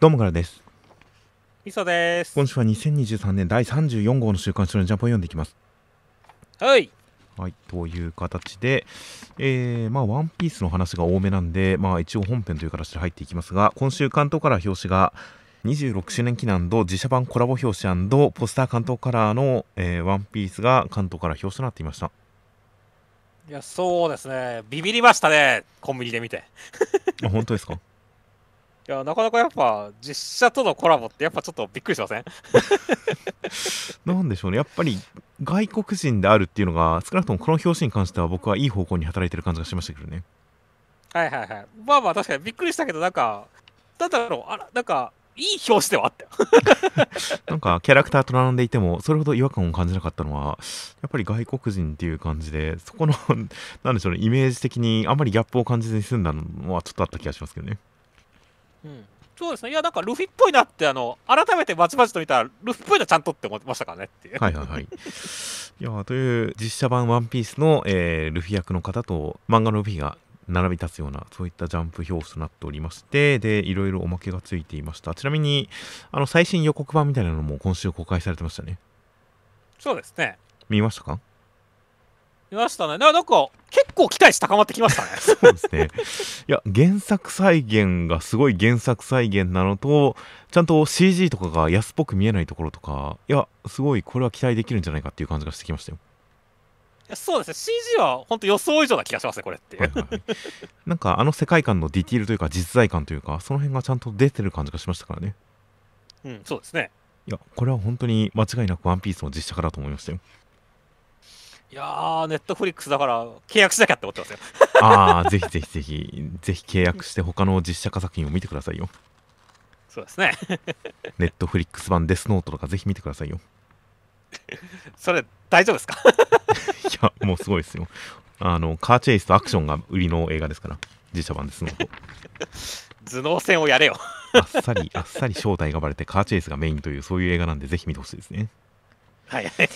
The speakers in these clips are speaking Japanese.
どうもからです。みそです。今週は2023年第34号の週刊誌のジャンプを読んでいきます。はい。はい、という形で、えー、まあ、ワンピースの話が多めなんで、まあ、一応本編という形で入っていきますが、今週関東カラー表紙が、26周年記念自社版コラボ表紙ポスター関東カラーの、えーワンピースが関東カラー表紙となっていました。いや、そうですね。ビビりましたね。コンビニで見て。あ、本当ですか？いや、なかなかやっぱ、実写とのコラボってやっぱちょっとびっくりしません？なんでしょうね、やっぱり外国人であるっていうのが、少なくともこの表紙に関しては僕はいい方向に働いてる感じがしましたけどね。はいはいはい。まあまあ確かにびっくりしたけど、なんか、なんだろう、あら、なんか、いい表紙ではあったよ。なんかキャラクターと並んでいてもそれほど違和感を感じなかったのはやっぱり外国人っていう感じでそこの なんでしょうねイメージ的にあんまりギャップを感じずに済んだのはちょっとあった気がしますけどねうん。そうですね。いや、なんかルフィっぽいなって、あの、改めてまちまちと見たら、ルフィっぽいなちゃんとって思ってましたからねっていう。はいはいはいいやーという実写版「ワンピースの、えールフィ役の方と漫画のルフィが並び立つようなそういったジャンプ表紙となっておりましてでいろいろおまけがついていましたちなみにあの最新予告版みたいなのも今週公開されてましたねそうですね。見ましたか？見ましたね。ななんか、結構期待値高まってきましたね。そうですね。いや、原作再現がすごい原作再現なのと、ちゃんと CG とかが安っぽく見えないところとか、いや、すごいこれは期待できるんじゃないかっていう感じがしてきましたよ。いやそうですね。CG は本当予想以上な気がしますね、これってはいはい、なんかあの世界観のディティールというか実在感というか、その辺がちゃんと出てる感じがしましたからね。うん、そうですね。いや、これは本当に間違いなくワンピースの実写化だと思いましたよ。いやー、ネットフリックスだから契約しなきゃって思ってますよ。ああ、ぜひぜひぜひ、ぜひ契約して他の実写化作品を見てくださいよ。そうですね。ネットフリックス版デスノートとかぜひ見てくださいよ。それ、大丈夫ですか？いや、もうすごいですよ。あの、カーチェイスとアクションが売りの映画ですから、実写版ですのと。頭脳戦をやれよ。あっさり、あっさり正体がバレて、カーチェイスがメインという、そういう映画なんで、ぜひ見てほしいですね。はいはい。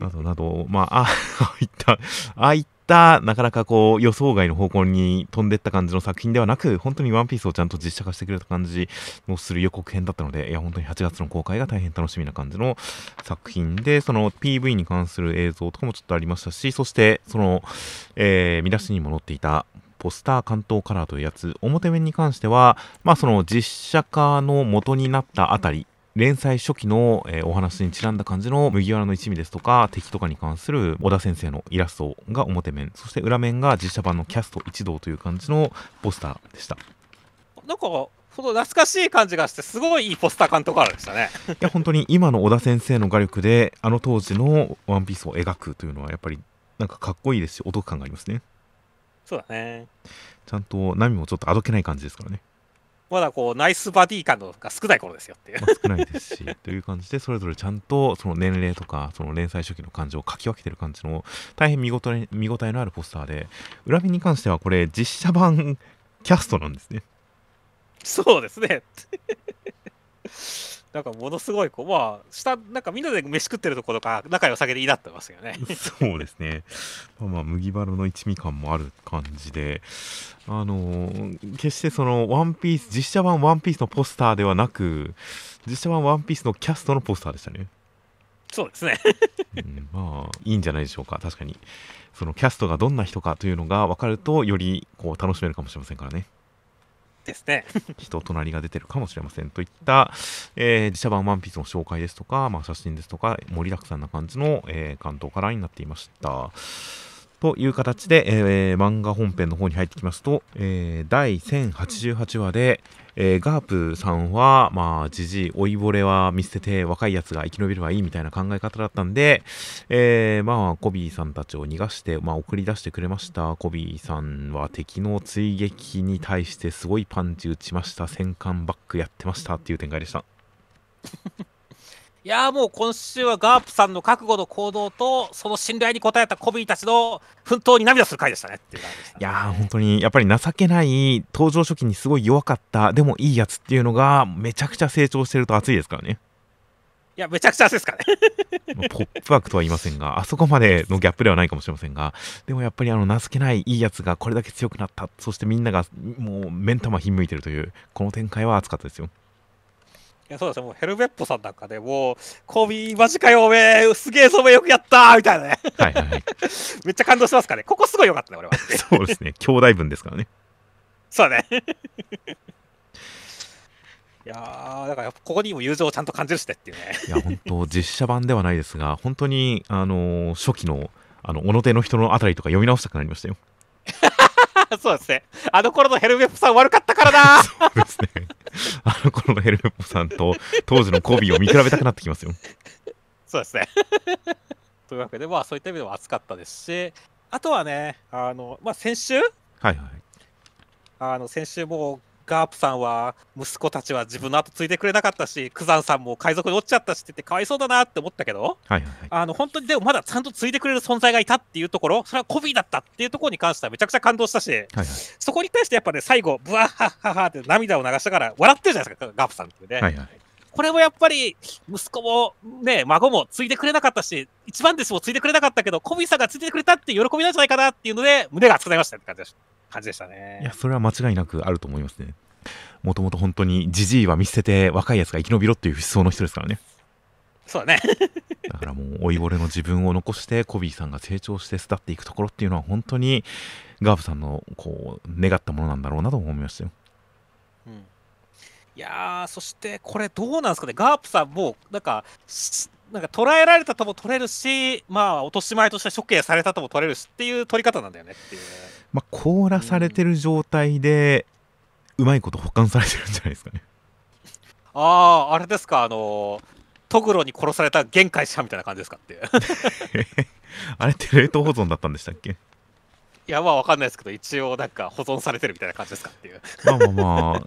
などなど、まあ、ああいった、ああいった、なかなかこう、予想外の方向に飛んでった感じの作品ではなく、本当にワンピースをちゃんと実写化してくれた感じのする予告編だったので、いや、本当に8月の公開が大変楽しみな感じの作品で、その PV に関する映像とかもちょっとありましたし、そして、その、えー見出しにも載っていた、ポスター関東カラーというやつ、表面に関しては、まあ、その実写化の元になったあたり、連載初期の、えーお話にちなんだ感じの麦わらの一味ですとか敵とかに関する小田先生のイラストが表面そして裏面が実写版のキャスト一同という感じのポスターでしたいなんか、ほんと懐かしい感じがして、すごいいいポスター監督からでしたね。や本当に今の小田先生の画力であの当時のワンピースを描くというのはやっぱりなんかかっこいいですしお得感がありますねそうだね。ちゃんと波もちょっとあどけない感じですからね、まだこう、ナイスバディ感が少ない頃ですよっていう。まあ、少ないですしという感じでそれぞれちゃんとその年齢とかその連載初期の感じを書き分けてる感じの大変見応え 見応えのあるポスターで裏面に関してはこれ実写版キャストなんですねそうですね。なんかものすごいこう、まあ、下、なんかみんなで飯食ってるところとか、仲良さげでいいなってますよね。そうですね。まあまあ、麦わらの一味感もある感じで、あのー決してその、ワンピース、実写版ワンピースのポスターではなく、実写版ワンピースのキャストのポスターでしたね。そうですね。うん、まあ、いいんじゃないでしょうか、確かに。そのキャストがどんな人かというのが分かると、よりこう楽しめるかもしれませんからね。ですね。人となりが出てるかもしれませんといった、えー自社版ワンピースの紹介ですとか、まあ、写真ですとか盛りだくさんな感じの、えー関東カラーになっていました。という形で、えー漫画本編の方に入ってきますと、えー第1088話で、えーガープさんは、まあ、じじい、老いぼれは見捨てて若いやつが生き延びればいいみたいな考え方だったんで、えーまあ、コビーさんたちを逃がして、まあ、送り出してくれました。コビーさんは敵の追撃に対してすごいパンチ打ちました。戦艦バックやってましたっていう展開でした。いやーもう今週はガープさんの覚悟の行動と、その信頼に応えたコビーたちの奮闘に涙する回でしたねっていう感じでした、いやー、本当に、やっぱり情けない、登場初期にすごい弱かった、でもいいやつっていうのが、めちゃくちゃ成長してると熱いですからね。いや、めちゃくちゃですかね。まあポップワークとは言いませんが、あそこまでのギャップではないかもしれませんが、でもやっぱりあの情けないいいやつがこれだけ強くなった、そしてみんながもう目ん玉ひんむいてるという、この展開は熱かったですよ。やそうですね、もうヘルベッポさんなんかね、もう、コビーマジかよ、おめえ、すげえ染めよくやったーみたいなね、はいはいはい。めっちゃ感動してますからね、ここすごいよかったね、俺は。そうですね。兄弟分ですからね。そうだね。いやー、だからここにも友情をちゃんと感じるしてっていうね。いや、本当実写版ではないですが、本当に、あのー初期の、あの、表の人のあたりとか読み直したくなりましたよ。そうですね。あの頃のヘルベッポさん悪かったからなそうですね。あの頃のヘルメッポさんと当時のコビーを見比べたくなってきますよ。そうですね。というわけで、まあそういった意味でも熱かったですし、あとはね、あの、まあ先週、はいはい。あの先週もガープさんは息子たちは自分の後ついてくれなかったし、クザンさんも海賊に落ちちゃったしって言ってかわいそうだなって思ったけど、はいはいはい。あの本当にでもまだちゃんとついてくれる存在がいたっていうところ、それはコビーだったっていうところに関してはめちゃくちゃ感動したし、はいはい。そこに対してやっぱね、最後、ブワッハッハッハって涙を流しながら笑ってるじゃないですか、ガープさんっていうね。はいはい。これもやっぱり、息子もね、孫もついてくれなかったし、一番弟子もついてくれなかったけど、コビーさんがついてくれたって喜びなんじゃないかなっていうので、胸が熱くなりましたって感じでした感じでしたね。いや、それは間違いなくあると思いますね。もともと本当にジジイは見捨てて若いやつが生き延びろっていう思想の人ですからね。そうだね。だからもう老いぼれの自分を残してコビーさんが成長して巣立っていくところっていうのは本当にガープさんのこう願ったものなんだろうなと思いましたよ。うん、いやー、そしてこれどうなんですかね、ガープさんも、なんか、しなんか捉えられたとも取れるし、まあ、落とし前として処刑されたとも取れるしっていう取り方なんだよねっていう。まあ、凍らされてる状態でうまいこと保管されてるんじゃないですかね。ああ、あれですか、あのー、トグロに殺された玄海者みたいな感じですかって。あれって冷凍保存だったんでしたっけ？いや、まあわかんないですけど、一応なんか保存されてるみたいな感じですかっていう。まあまあまあ、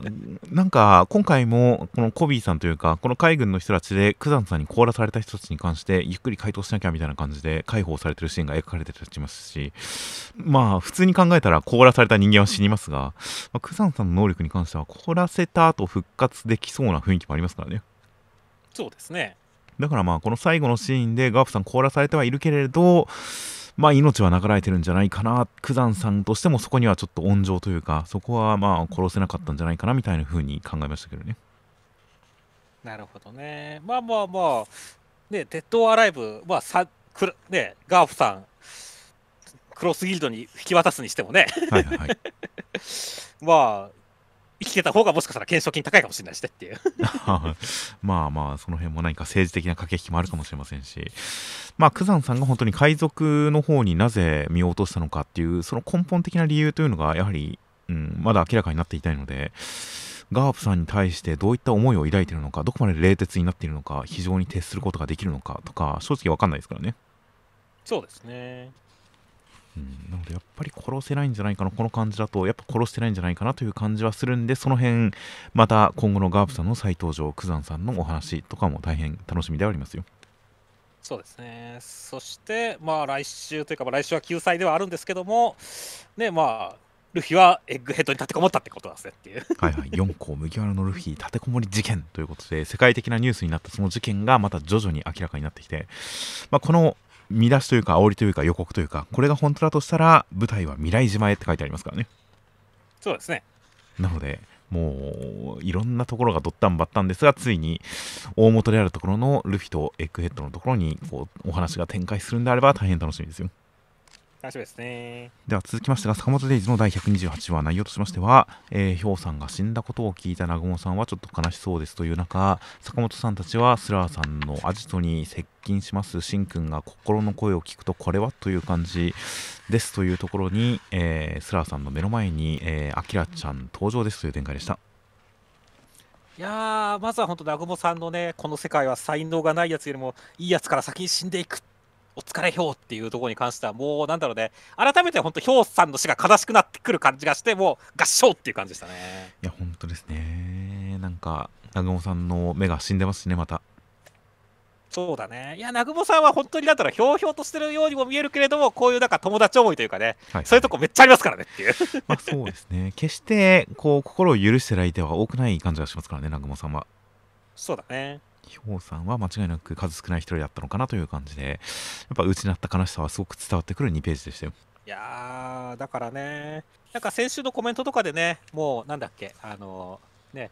なんか今回もこのコビーさんというか、この海軍の人たちでクザンさんに凍らされた人たちに関してゆっくり回答しなきゃみたいな感じで解放されてるシーンが描かれてたりしますし、まあ普通に考えたら凍らされた人間は死にますが、まあ、クザンさんの能力に関しては凍らせた後復活できそうな雰囲気もありますからね。そうですね。だからまあこの最後のシーンでガープさん凍らされてはいるけれど、まあ命は流れてるんじゃないかな、クザンさんとしてもそこにはちょっと温情というか、そこはまあ殺せなかったんじゃないかなみたいな風に考えましたけどね。なるほどね。まあまあまあ、ね、デッドアライブ、まあさくるね、ガーフさん、クロスギルドに引き渡すにしてもね、はいはいはい。まあ、生きてた方がもしかしたら懸賞金高いかもしれないしねっていう。まあまあ、その辺も何か政治的な駆け引きもあるかもしれませんし、まあ、クザンさんが本当に海賊の方になぜ身を落としたのかっていう、その根本的な理由というのが、やはり、うん、まだ明らかになっていないので、ガープさんに対してどういった思いを抱いているのか、どこまで冷徹になっているのか、非常に徹することができるのかとか、正直わかんないですからね。そうですね。うん、なのでやっぱり殺せないんじゃないかなこの感じだとやっぱ殺してないんじゃないかなという感じはするんでその辺また今後のガープさんの再登場クザンさんのお話とかも大変楽しみではありますよそうですね。そして、まあ来週というか、まあ、来週は救済ではあるんですけども、ね、まあ、ルフィはエッグヘッドに立てこもったってことなんですねっていう。はいはい4校麦わらのルフィ立てこもり事件ということで世界的なニュースになったその事件がまた徐々に明らかになってきて、まあ、この見出しというか煽りというか予告というかこれが本当だとしたら舞台は未来島へって書いてありますからねそうですね。なので、もういろんなところがドッタンバッタンですが、ついに大元であるところのルフィとエッグヘッドのところにこうお話が展開するんであれば大変楽しみですよ。楽しみですね。では続きましてが、坂本デイズの第128話、内容としましては、えー、ヒョウさんが死んだことを聞いた南雲さんはちょっと悲しそうですという中、坂本さんたちはスラーさんのアジトに接近します、シンくんが心の声を聞くと、これはという感じですというところに、えースラーさんの目の前に、えー、アキラちゃん登場ですという展開でした。いやー、まずは本当、南雲さんのね、この世界は才能がないやつよりもいいやつから先に死んでいく。お疲れ、ヒョウっていうところに関しては、もうなんだろうね、改めて本当、ヒョウさんの死が悲しくなってくる感じがして、もう合唱っていう感じでしたね。いや、本当ですね。なんか、南雲さんの目が死んでますしね、また。そうだね。いや、南雲さんは本当になんだろう、ひょうひょうとしてるようにも見えるけれども、こういうなんか友達思いというかね、はい、そういうとこめっちゃありますからねっていう。まあそうですね。決して、こう、心を許してる相手は多くない感じがしますからね、南雲さんは。そうだね。ひょうさんは間違いなく数少ない一人だったのかなという感じで、やっぱ失った悲しさはすごく伝わってくる2ページでしたよ。いやー、だからね、なんか先週のコメントとかでね、もうなんだっけ、あのね、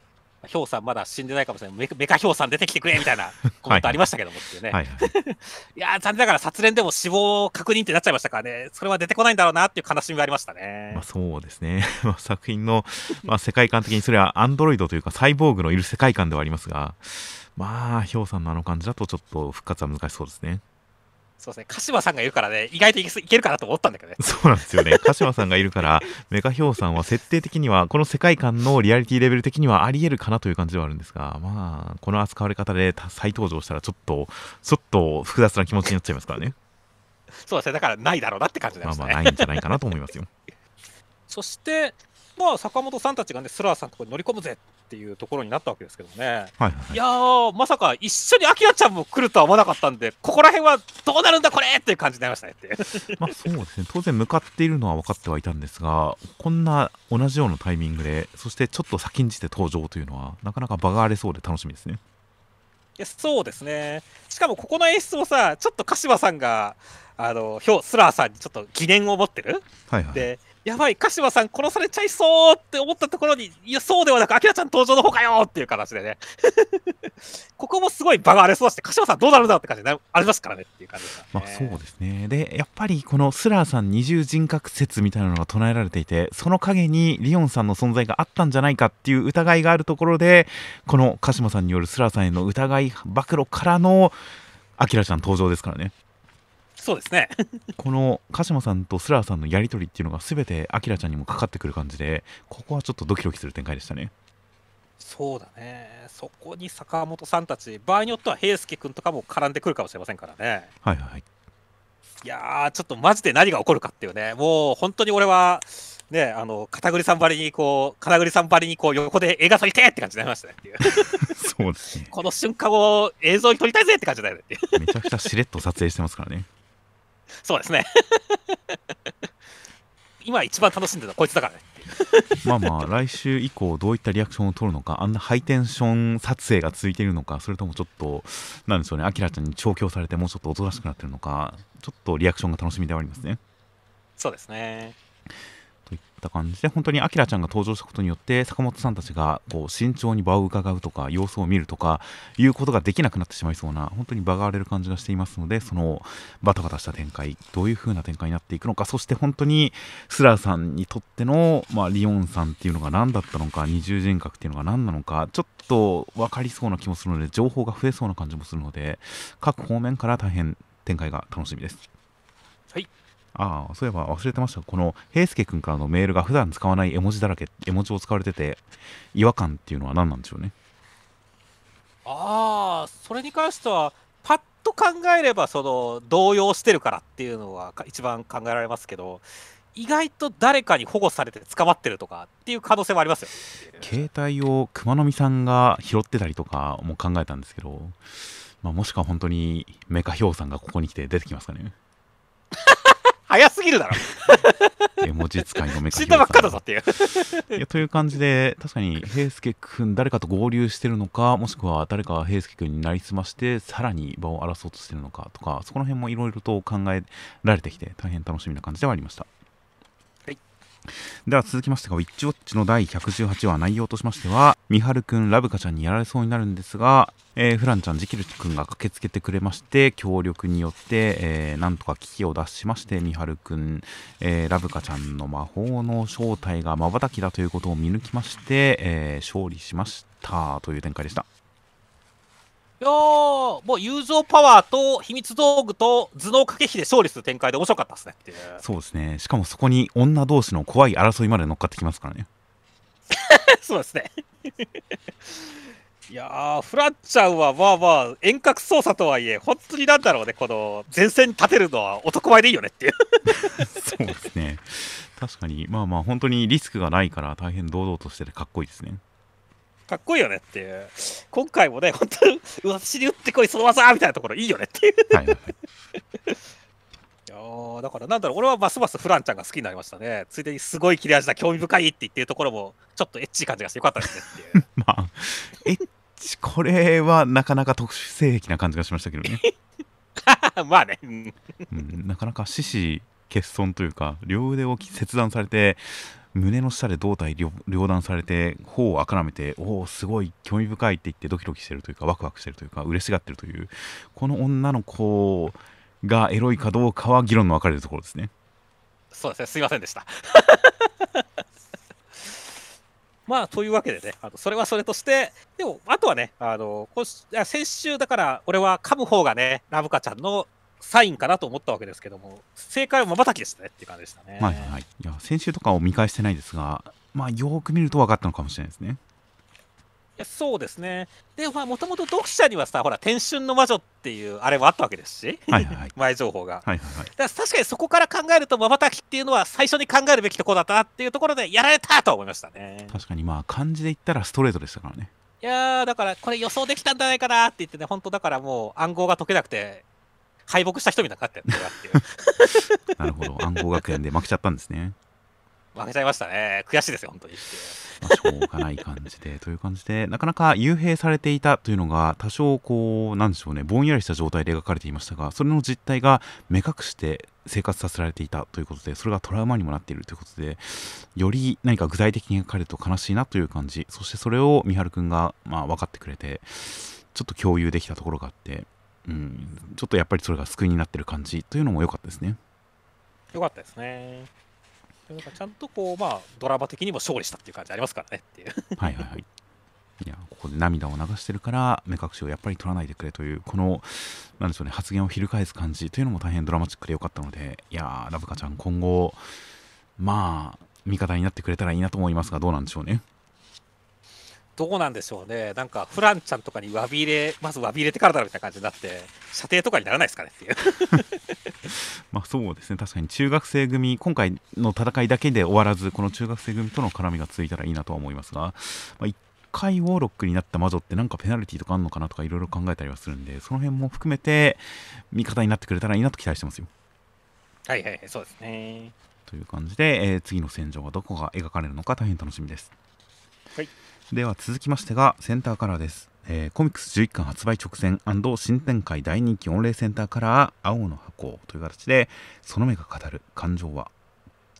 ヒョウさんまだ死んでないかもしれない。メカメカヒョウさん出てきてくれみたいな コメントありましたけどもっていうね、はい。はい、いやー残念ながら殺練でも死亡確認ってなっちゃいましたからね。それは出てこないんだろうなっていう悲しみがありましたね、まあ、そうですね。まあ作品の、まあ、世界観的にそれはアンドロイドというかサイボーグのいる世界観ではありますがまあヒョウさんのあの感じだとちょっと復活は難しそうですね。そうですね。鹿島さんがいるからね意外といけるかなと思ったんだけどね。そうなんですよね。鹿島さんがいるからメカヒョウさんは設定的にはこの世界観のリアリティレベル的にはありえるかなという感じではあるんですがまあこの扱われ方でた再登場したらちょっとちょっと複雑な気持ちになっちゃいますからね。そうですね。だからないだろうなって感じになりましたね、まあまあないんじゃないかなと思いますよ。そしてまあ坂本さんたちがねスラーさんのところに乗り込むぜっていうところになったわけですけどもね。はいはいい。やーまさか一緒にアキラちゃんも来るとは思わなかったんでここら辺はどうなるんだこれっていう感じになりましたね まあそうですね。当然向かっているのは分かってはいたんですがこんな同じようなタイミングでそしてちょっと先んじて登場というのはなかなか場が荒れそうで楽しみですね。いやそうですね。しかもここの演出もさちょっと鹿島さんがあのヒョウスラーさんにちょっと疑念を持ってる。はいはい。でやばい鹿島さん殺されちゃいそうって思ったところにいやそうではなくアキラちゃん登場の方かよっていう形でね。ここもすごい場が荒れそうだして鹿島さんどうなるんだって感じになありますからねっていう感じで、ね、まあそうですね。でやっぱりこのスラーさん二重人格説みたいなのが唱えられていてその陰にリオンさんの存在があったんじゃないかっていう疑いがあるところでこの鹿島さんによるスラーさんへの疑い暴露からのアキラちゃん登場ですからね。そうですね。この鹿島さんとスラーさんのやり取りっていうのが全てアキラちゃんにもかかってくる感じでここはちょっとドキドキする展開でしたね。そうだね。そこに坂本さんたち場合によっては平介君とかも絡んでくるかもしれませんからね。はいはいい。やーちょっとマジで何が起こるかっていうね。もう本当に俺はねあの片栗さんばりにこう片栗さんばりにこう横で映画撮りてーって感じになりましたねっていう。そうですね。この瞬間を映像に撮りたいぜって感じだよねってめちゃくちゃしれっと撮影してますからねそうですね。今一番楽しんでるのはこいつだからねまあまあ来週以降どういったリアクションを取るのかあんなハイテンション撮影が続いているのかそれともちょっとなんでしょうね。アキラちゃんに調教されてもうちょっとおとなしくなってるのかちょっとリアクションが楽しみではありますね。そうですねた感じで本当にアキラちゃんが登場したことによって坂本さんたちがこう慎重に場を伺うとか様子を見るとかいうことができなくなってしまいそうな本当に場が荒れる感じがしていますのでそのバタバタした展開どういう風な展開になっていくのかそして本当にスラーさんにとっての、まあ、リオンさんっていうのが何だったのか二重人格っていうのが何なのかちょっと分かりそうな気もするので情報が増えそうな感じもするので各方面から大変展開が楽しみです。はいああそういえば忘れてました。この平介君からのメールが普段使わない絵文字だらけ絵文字を使われてて違和感っていうのは何なんでしょうね？ああそれに関してはパッと考えればその動揺してるからっていうのはか一番考えられますけど意外と誰かに保護されて捕まってるとかっていう可能性もありますよ携帯を熊野美さんが拾ってたりとかも考えたんですけど、まあ、もしくは本当にメカヒョウさんがここに来て出てきますかね早すぎるだろ。絵文字使いのメカヒョウ死んだばっかだぞさっていう。んいやという感じで確かに平介君誰かと合流してるのかもしくは誰かが平介君になりすましてさらに場を争おうとしてるのかとかそこの辺もいろいろと考えられてきて大変楽しみな感じではありました。はいでは続きましてがウィッチウォッチの第118話内容としましてはみはるくんラブカちゃんにやられそうになるんですが、えーフランちゃんジキルくんが駆けつけてくれまして協力によって、えーなんとか危機を脱しましてみはるくん、えーラブカちゃんの魔法の正体がまばたきだということを見抜きまして、え勝利しましたという展開でした。やーもう友情パワーと秘密道具と頭脳駆け引きで勝利する展開で面白かったですねそうですね。しかもそこに女同士の怖い争いまで乗っかってきますからね。そうですね。いやーフランちゃんはまあまあ遠隔操作とはいえ本当になんだろうねこの前線に立てるのは男前でいいよねっていう。そうですね。確かに。まあまあ本当にリスクがないから大変堂々としててかっこいいですねかっこいいよねっていう。今回もね本当に私に打ってこいその技みたいなところいいよねっていう。はいはい。はいいやーだからなんだろう俺はますますフランちゃんが好きになりましたね。ついでにすごい切れ味だ興味深いって言ってるところもちょっとエッチい感じがしてよかったですねっていう。まあエッチこれはなかなか特殊性癖な感じがしましたけどね、まあね、うん。うん、なかなか獅子欠損というか両腕を切断されて胸の下で胴体両断されて頬をあからめておおすごい興味深いって言ってドキドキしてるというかワクワクしてるというか嬉しがってるというこの女の子がエロいかどうかは議論の分かれるところですねそうですね、すいませんでした。まあ、というわけでね、あのそれはそれとして、でも、あとはね、あの今週いや先週、だから、俺は噛む方がね、ラブカちゃんのサインかなと思ったわけですけども、正解はまばたきでしたねっていう感じでしたね。はいはいはいいや先週とかを見返してないですがまあよーく見ると分かったのかもしれないですねいやそうですね。で、まあ、もともと読者にはさ、ほら、天春の魔女っていうあれもあったわけですし、はいはいはい 前情報が。はいはいはいだから確かにそこから考えると、まばたきっていうのは最初に考えるべきところだったなっていうところで、やられたとは思いましたね。確かにまあ漢字で言ったらストレートでしたからねいやー、だからこれ予想できたんじゃないかなって言ってね、本当だからもう暗号が解けなくて、敗北した人みたいになってるんだなっていう。なるほど暗号学園で負けちゃったんですね負けちゃいましたね。悔しいですよ、本当に。まあ、しょうがない感じでという感じでなかなか幽閉されていたというのが多少こうなんでしょうねぼんやりした状態で描かれていましたがそれの実態が目隠して生活させられていたということでそれがトラウマにもなっているということでより何か具体的に描かれると悲しいなという感じそしてそれを三春くんがまあ分かってくれてちょっと共有できたところがあって、うん、ちょっとやっぱりそれが救いになってる感じというのも良かったですね。よかったですね。なんかちゃんとこう、まあ、ドラマ的にも勝利したっていう感じありますからねっていう。はいはいはい。いやここで涙を流してるから目隠しをやっぱり取らないでくれというこのなんでしょうね発言を翻す感じというのも大変ドラマチックで良かったのでいやーラブカちゃん今後まあ味方になってくれたらいいなと思いますがどうなんでしょうねどうなんでしょうね。なんか、フランちゃんとかに詫び入れ、まず詫び入れてからだろみたいな感じになって、射程とかにならないですかねっていう。まあそうですね確かに中学生組今回の戦いだけで終わらずこの中学生組との絡みが続いたらいいなとは思いますが、まあ、1回ウォーロックになった魔女ってなんかペナルティとかあるのかなとかいろいろ考えたりはするんでその辺も含めて味方になってくれたらいいなと期待してますよはいはいはい、そうですね。という感じで、えー次の戦場はどこが描かれるのか大変楽しみです。はいでは続きましてがセンターカラーです。えーコミックス11巻発売直前新展開大人気御礼センターカラー青の箱という形でその目が語る感情は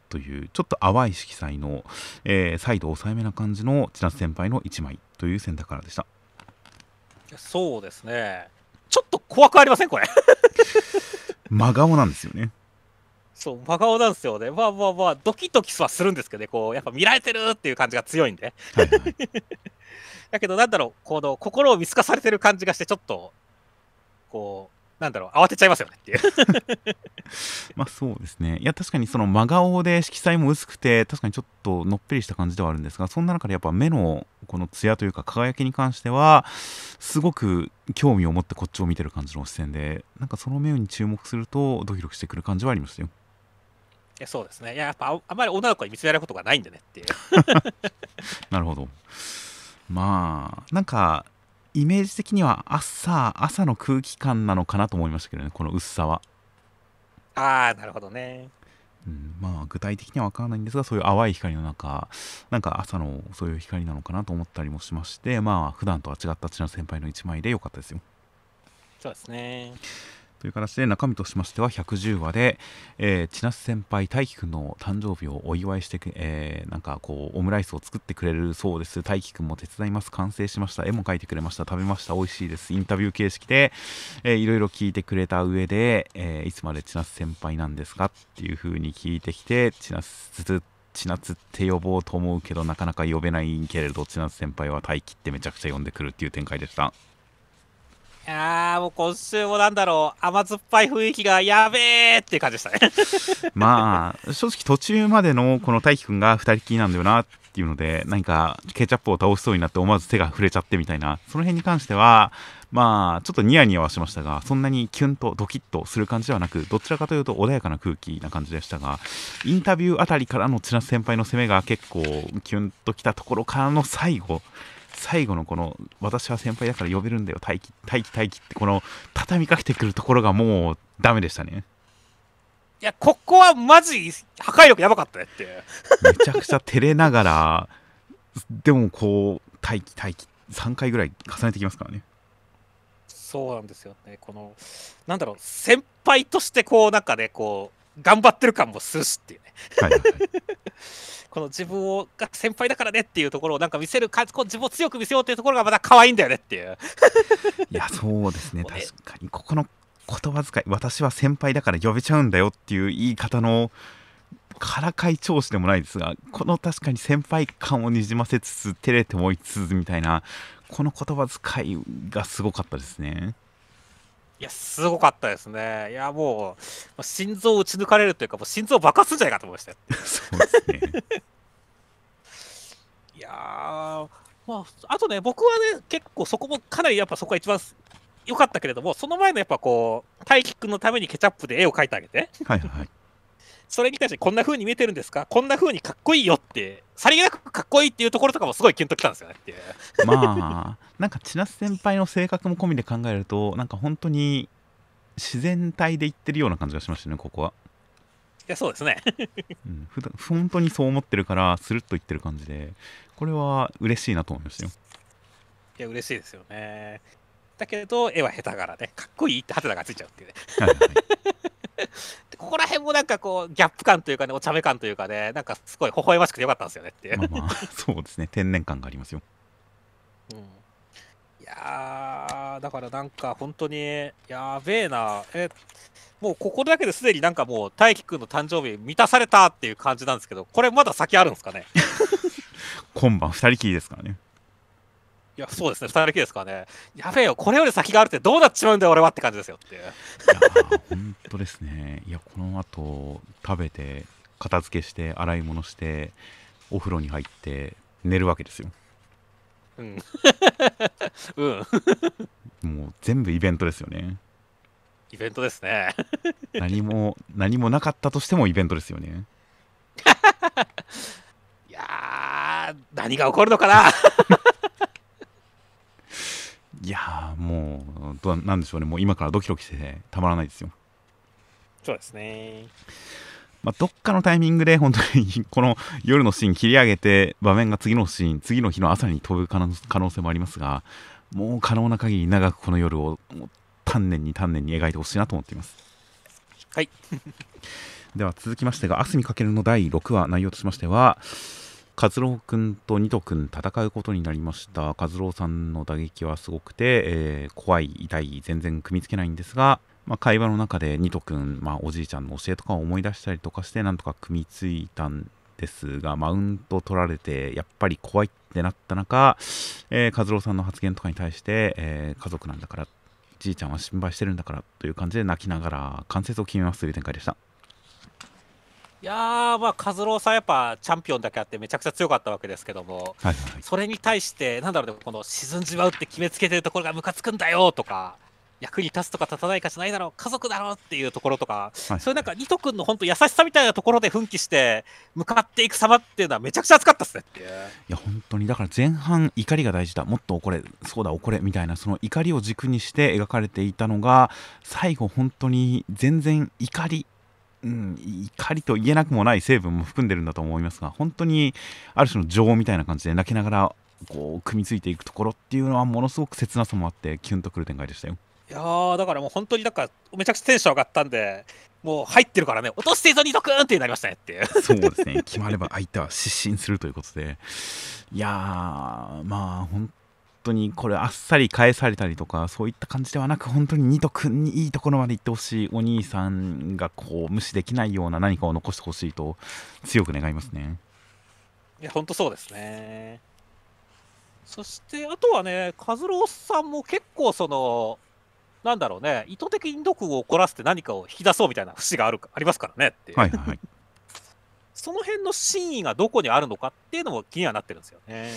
というちょっと淡い色彩の、えー再度抑えめな感じの千夏先輩の1枚というセンターカラーでした。そうですね。ちょっと怖くありませんこれ？真顔なんですよね。そう、真顔なんですよね。まあまあまあ、ドキドキはするんですけどね、こう、やっぱ見られてるっていう感じが強いんで。はいはい、だけど、なんだろう、この心を見透かされてる感じがして、ちょっと、こう、なんだろう、慌てちゃいますよねっていう。まあそうですね。いや確かにその真顔で色彩も薄くて確かにちょっとのっぺりした感じではあるんですがそんな中でやっぱ目のこの艶というか輝きに関してはすごく興味を持ってこっちを見てる感じの視線でなんかその目に注目するとドキドキしてくる感じはありましたよ。いやそうですね。いや、やっぱあ、あまり女の子に見つめられることがないんでねっていう。なるほど。まあなんかイメージ的には朝朝の空気感なのかなと思いましたけどねこの薄さは。ああ、なるほどね。うん、まあ具体的には分からないんですがそういう淡い光の中なんか朝のそういう光なのかなと思ったりもしましてまあ普段とは違った千奈先輩の一枚で良かったですよ。そうですね。という形で中身としましては110話で、えー、千奈先輩大輝くんの誕生日をお祝いして、えーなんかこうオムライスを作ってくれるそうです。大輝くんも手伝います。完成しました。絵も描いてくれました。食べました。美味しいです。インタビュー形式で、えーいろいろ聞いてくれた上で、えーいつまで千奈先輩なんですかっていう風に聞いてきて千奈千夏って呼ぼうと思うけどなかなか呼べないけれど千夏先輩は大輝ってめちゃくちゃ呼んでくるっていう展開でした。いやーもう今週もなんだろう、甘酸っぱい雰囲気がやべえっていう感じでしたね。まあ正直途中までのこの大輝くんが2人きりなんだよなっていうので何かケチャップを倒しそうになって思わず手が触れちゃってみたいなその辺に関してはまあちょっとニヤニヤはしましたがそんなにキュンとドキッとする感じではなくどちらかというと穏やかな空気な感じでしたがインタビューあたりからの千夏先輩の攻めが結構キュンときたところからの最後最後のこの私は先輩だから呼べるんだよ大輝大輝大輝ってこの畳みかけてくるところがもうダメでしたねいや、ここはマジ破壊力やばかったねって。めちゃくちゃ照れながらでもこう待機待機3回ぐらい重ねてきますからねそうなんですよね。この、なんだろう、先輩としてこう、なんかね、こう、頑張ってる感もするしっていうね。はいはいはいこの自分をが先輩だからねっていうところをなんか見せるかこう自分を強く見せようっていうところがまた可愛いんだよねっていう。いやそうですね。確かにここの言葉遣い私は先輩だから呼べちゃうんだよっていう言い方のからかい調子でもないですがこの確かに先輩感をにじませつつ照れてもいつつみたいなこの言葉遣いがすごかったですね。いや、すごかったですね。いや、もう、まあ心臓を打ち抜かれるというか、もう心臓爆発するんじゃないかと思いましたよ。そうですねいやー、まあ、あとね、僕はね、結構そこもかなりやっぱそこが一番良かったけれども、その前のやっぱこう、大輝くんのためにケチャップで絵を描いてあげて、はいはいそれに対してこんな風に見えてるんですか？こんな風にかっこいいよって、さりげなくかっこいいっていうところとかもすごいキュンときたんですよねっていう。まあなんか千夏先輩の性格も込みで考えるとなんか本当に自然体で言ってるような感じがしましたねここは、いや、そうですね。うん、普段本当にそう思ってるからスルッと言ってる感じでこれは嬉しいなと思いましたよいや、嬉しいですよね。だけど、絵は下手柄で、かっこいいってハテナがついちゃうっていうね。はいはい ここら辺もなんかこう、ギャップ感というかね、お茶目感というかね、なんかすごい微笑ましくてよかったんですよねっていう。まあまあそうですね。天然感がありますよ。うん。いやー、だからなんか本当に、やべえな、え、もうここだけですでになんかもう、大輝くんの誕生日満たされたっていう感じなんですけど、これまだ先あるんですかね？今晩二人きりですからねいや、そうですね、二人だけですからね。やべえよ、これより先があるってどうなっちまうんだよ、俺はって感じですよっていう。いやー本当ですねいやこの後食べて片付けして洗い物してお風呂に入って寝るわけですようん。うん。もう全部イベントですよねイベントですね。何も何もなかったとしてもイベントですよね いやー、何が起こるのかないやーもうどうなんでしょうね。もう今からドキドキしてたまらないですよ。そうですね。まあ、どっかのタイミングで本当にこの夜のシーン切り上げて場面が次のシーン次の日の朝に飛ぶ可能可能性もありますがもう可能な限り長くこの夜を丹念に丹念に描いてほしいなと思っています。はい。では続きましてが「明日にかける」の第6話内容としましては和郎君と二斗君戦うことになりました。和郎さんの打撃はすごくて、えー怖い痛い全然組みつけないんですが、まあ、会話の中で二斗君、まあ、おじいちゃんの教えとかを思い出したりとかしてなんとか組みついたんですがマウント取られてやっぱり怖いってなった中、えー、和郎さんの発言とかに対して、えー家族なんだからじいちゃんは心配してるんだからという感じで泣きながら関節を決めますという展開でした。いやー、まあ、和郎さんやっぱチャンピオンだけあってめちゃくちゃ強かったわけですけども、はいはい。はいそれに対して、なんだろうね、この沈んじまうって決めつけてるところがムカつくんだよとか、役に立つとか立たないかしないだろう、家族だろうっていうところとか、はいそういうなんか、ニト君の本当優しさみたいなところで奮起して、向かっていく様っていうのはめちゃくちゃ熱かったっすねって。いや本当に。だから前半怒りが大事だ。もっと怒れそうだ怒れみたいなその怒りを軸にして描かれていたのが最後本当に全然怒りうん、怒りと言えなくもない成分も含んでるんだと思いますが本当にある種の情みたいな感じで泣きながらこう組みついていくところっていうのはものすごく切なさもあってキュンとくる展開でしたよ。いやー、だからもう本当になんか、めちゃくちゃテンション上がったんで、もう入ってるからね、落としていいぞ、ニト君ってなりましたねっていう。そうですね決まれば相手は失神するということでいやーまあ本当にこれあっさり返されたりとかそういった感じではなく本当にニト君にいいところまで行ってほしいお兄さんがこう無視できないような何かを残してほしいと強く願いますねいや、本当そうですね。そして、あとはね、和郎さんも結構、その、なんだろうね、意図的に毒を怒らせて何かを引き出そうみたいな節があるありますからねってはいはいその辺の真意がどこにあるのかっていうのも気にはなってるんですよね。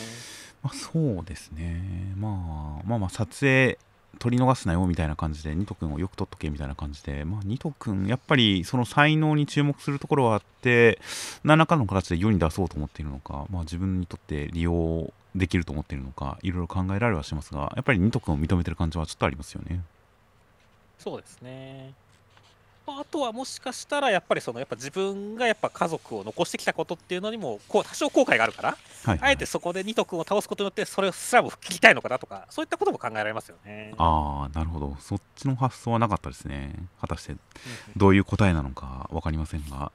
まあ、そうですね、まあ、まあまあ撮影取り逃すなよみたいな感じでニト君をよく撮っとけみたいな感じで、まあ、ニト君やっぱりその才能に注目するところはあって何らかの形で世に出そうと思っているのか、まあ、自分にとって利用できると思っているのかいろいろ考えられはしますがやっぱりニト君を認めてる感じはちょっとありますよね。そうですね。あとはもしかしたらやっぱりそのやっぱ自分がやっぱ家族を残してきたことっていうのにもこう多少後悔があるから、はい、あえてそこでニト君を倒すことによってそれすらも吹きたいのかなとかそういったことも考えられますよね。ああなるほど。そっちの発想はなかったですね。果たして。うんどういう答えなのか分かりませんが。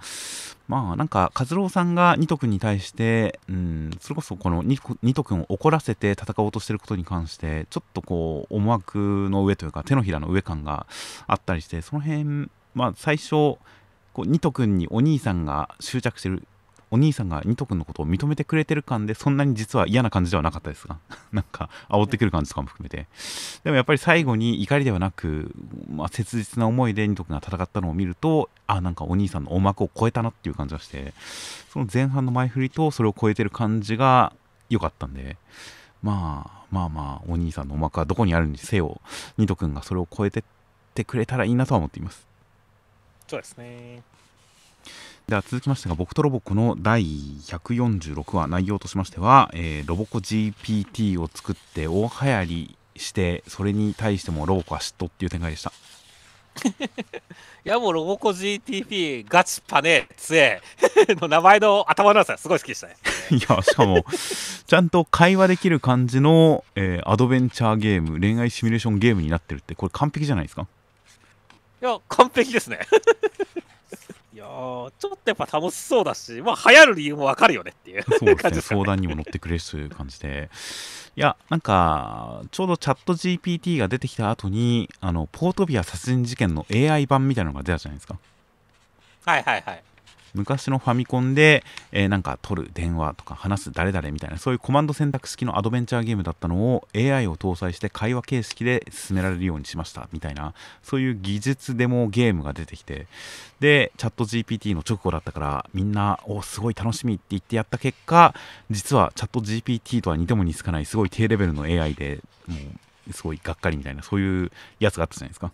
まあなんか和郎さんがニト君に対して、うん、それこそこのニコニト君を怒らせて戦おうとしてることに関してちょっとこう思惑の上というか手のひらの上感があったりしてその辺まあ最初こうニト君にお兄さんが執着してるお兄さんがニト君のことを認めてくれてる感でそんなに実は嫌な感じではなかったですが なんか煽ってくる感じとかも含めて。でもやっぱり最後に怒りではなく、まあ、切実な思いでニト君が戦ったのを見るとあなんかお兄さんの思惑を超えたなっていう感じがしてその前半の前振りとそれを超えてる感じが良かったんでまあまあまあお兄さんの思惑はどこにあるにせよニト君がそれを超えてってくれたらいいなとは思っています。そうですね。では続きましてが僕とロボコの第146話内容としましては、えーロボコ GPT を作って大流行りしてそれに対してもロボコは嫉妬っていう展開でした いやもうロボコ GTP ガチパネ強え の名前の頭のやつはすごい好きでしたね。いやしかもちゃんと会話できる感じの、えーアドベンチャーゲーム恋愛シミュレーションゲームになってるってこれ完璧じゃないですか？いや完璧ですね。いやーちょっとやっぱ楽しそうだし、まあ流行る理由もわかるよねっていう。そうですね。感じですかね。相談にも乗ってくれるという感じで。いやなんかちょうどチャット GPT が出てきた後にあのポートビア殺人事件の AI 版みたいなのが出たじゃないですか。はいはいはい。昔のファミコンで、えーなんか取る電話とか話す誰々みたいなそういうコマンド選択式のアドベンチャーゲームだったのを AI を搭載して会話形式で進められるようにしましたみたいなそういう技術デモゲームが出てきてでチャット GPT の直後だったからみんなおすごい楽しみって言ってやった結果実はチャット GPT とは似ても似つかないすごい低レベルの AI でもうすごいがっかりみたいなそういうやつがあったじゃないですか。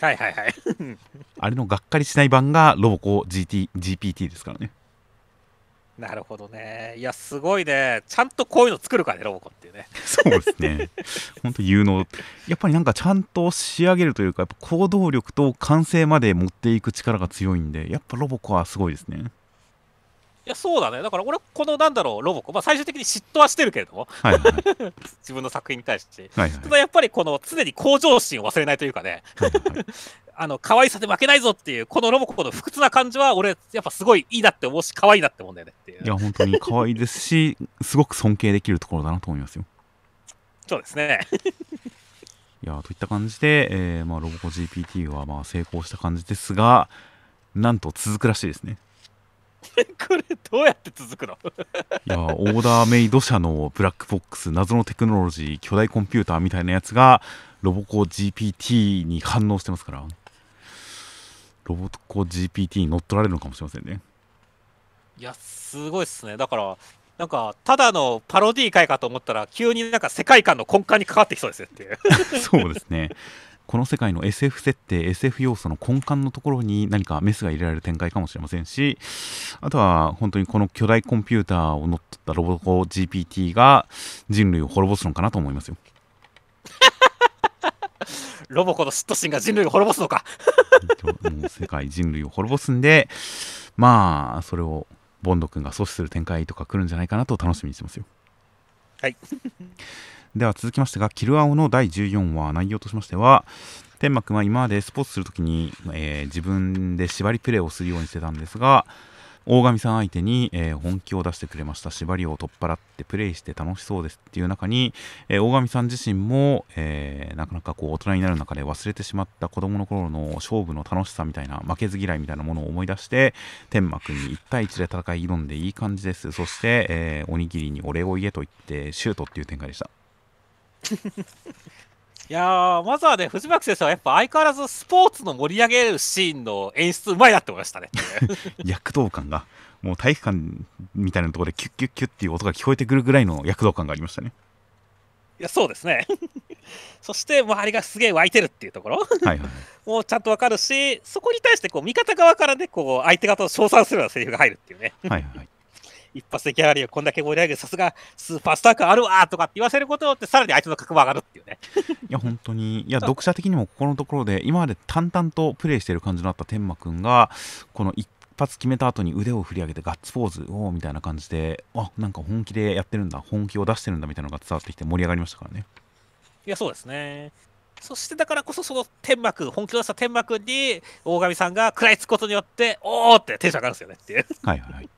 はいはいはい。あれのがっかりしない版がロボコ GT GPT ですからねなるほどね。いや、すごいね。ちゃんとこういうの作るからね、ロボコっていうね。そうですね。本当有能。やっぱりなんかちゃんと仕上げるというか、やっぱ行動力と完成まで持っていく力が強いんで、やっぱロボコはすごいですね。いや、そうだね。だから俺、このなんだろう、ロボコ、まあ最終的に嫉妬はしてるけれども、はいはいはい。自分の作品に対して。はいはいただやっぱりこの常に向上心を忘れないというかね、はいはい あの可愛さで負けないぞっていう、このロボコの不屈な感じは、俺、やっぱすごいいいなって思うし、可愛いなって思うんだよねっていう。いや、本当に可愛いですし、すごく尊敬できるところだなと思いますよ。そうですね。いや、といった感じで、えーまあ、ロボコ GPT はまあ成功した感じですが、なんと続くらしいですね。これ、どうやって続くの？いやオーダーメイド社のブラックボックス謎のテクノロジー巨大コンピューターみたいなやつがロボコ GPT に反応してますからロボコ GPT に乗っ取られるのかもしれませんねいや、すごいっすね。だから、なんか、ただのパロディー会かと思ったら、急になんか世界観の根幹に関わってきそうですよっていう。そうですねこの世界の SF 設定 SF 要素の根幹のところに何かメスが入れられる展開かもしれませんしあとは本当にこの巨大コンピューターを乗っ取ったロボコ GPT が人類を滅ぼすのかなと思いますよ。ロボコの嫉妬心が人類を滅ぼすのか。もう世界人類を滅ぼすんでまあそれをボンド君が阻止する展開とか来るんじゃないかなと楽しみにしてますよ。はいでは続きましてが「キルアオ」の第14話内容としましては天馬君は今までスポーツするときに、えー自分で縛りプレーをするようにしてたんですが大神さん相手に、えー本気を出してくれました。縛りを取っ払ってプレイして楽しそうですっていう中に、えー大神さん自身も、えーなかなかこう大人になる中で忘れてしまった子供の頃の勝負の楽しさみたいな負けず嫌いみたいなものを思い出して天馬君に1対1で戦い挑んでいい感じです。そして、えおにぎりにお礼を言えと言ってシュートっていう展開でした。いやー、まずはね、藤巻先生はやっぱ相変わらずスポーツの盛り上げるシーンの演出うまいなって思いましたね。躍動感がもう体育館みたいなところでキュッキュッキュッっていう音が聞こえてくるぐらいの躍動感がありましたねいや、そうですね。そして周りがすげえ湧いてるっていうところはいはい もうちゃんとわかるし、そこに対してこう味方側からね、こう相手方を称賛するようなセリフが入るっていうね。はいはい一発でギャラリーをこんだけ盛り上げる、さすがスーパースター感あるわとかって言わせることによって、さらに相手の格も上がるっていうね。いや、本当に、いや、読者的にもここのところで、今まで淡々とプレイしてる感じのあった天馬くんが、この一発決めた後に腕を振り上げてガッツポーズをみたいな感じで、あなんか本気でやってるんだ、本気を出してるんだみたいなのが伝わってきて盛り上がりましたからね。いや、そうですね。そしてだからこそ、その天幕、本気を出した天幕に、大神さんが食らいつくことによって、おーってテンション上がるんですよねっていう。はいはいはい。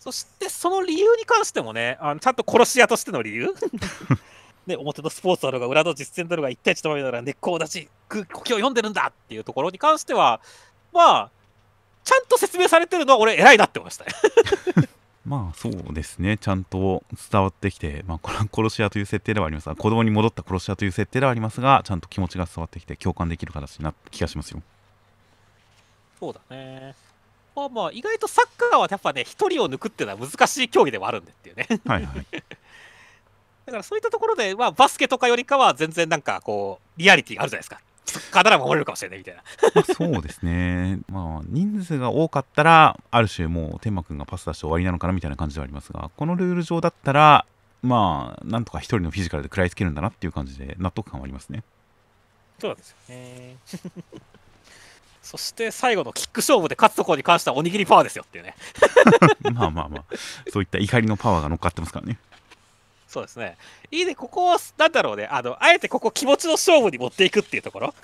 そしてその理由に関してもね、あのちゃんと殺し屋としての理由？ね、表のスポーツあるが裏の実践だろうが1対1とまなら根っこを出し、呼吸を読んでるんだっていうところに関しては、まあ、ちゃんと説明されてるのは俺偉いなって思いました まあそうですね、ちゃんと伝わってきて、まあ、これは殺し屋という設定ではありますが、子供に戻った殺し屋という設定ではありますが、ちゃんと気持ちが伝わってきて、共感できる形になった気がしますよ。そうだね。まあまあ、意外とサッカーはやっぱね、1人を抜くっていうのは難しい競技ではあるんでっていうね。はいはい。だからそういったところで、まあ、バスケとかよりかは全然なんかこう、リアリティがあるじゃないですか。そっから守れるかもしれないみたいな。まあ、そうですね。まあ、人数が多かったら、ある種もう天馬くんがパス出して終わりなのかなみたいな感じではありますが、このルール上だったら、まあ、なんとか1人のフィジカルで食らいつけるんだなっていう感じで納得感はありますね。そうなんですよね。そして最後のキック勝負で勝つところに関してはおにぎりパワーですよっていうね まあまあまあ、そういった怒りのパワーが乗っかってますからね。そうですね。いいね、ここは、なんだろうね、あの、あえてここ気持ちの勝負に持っていくっていうところ。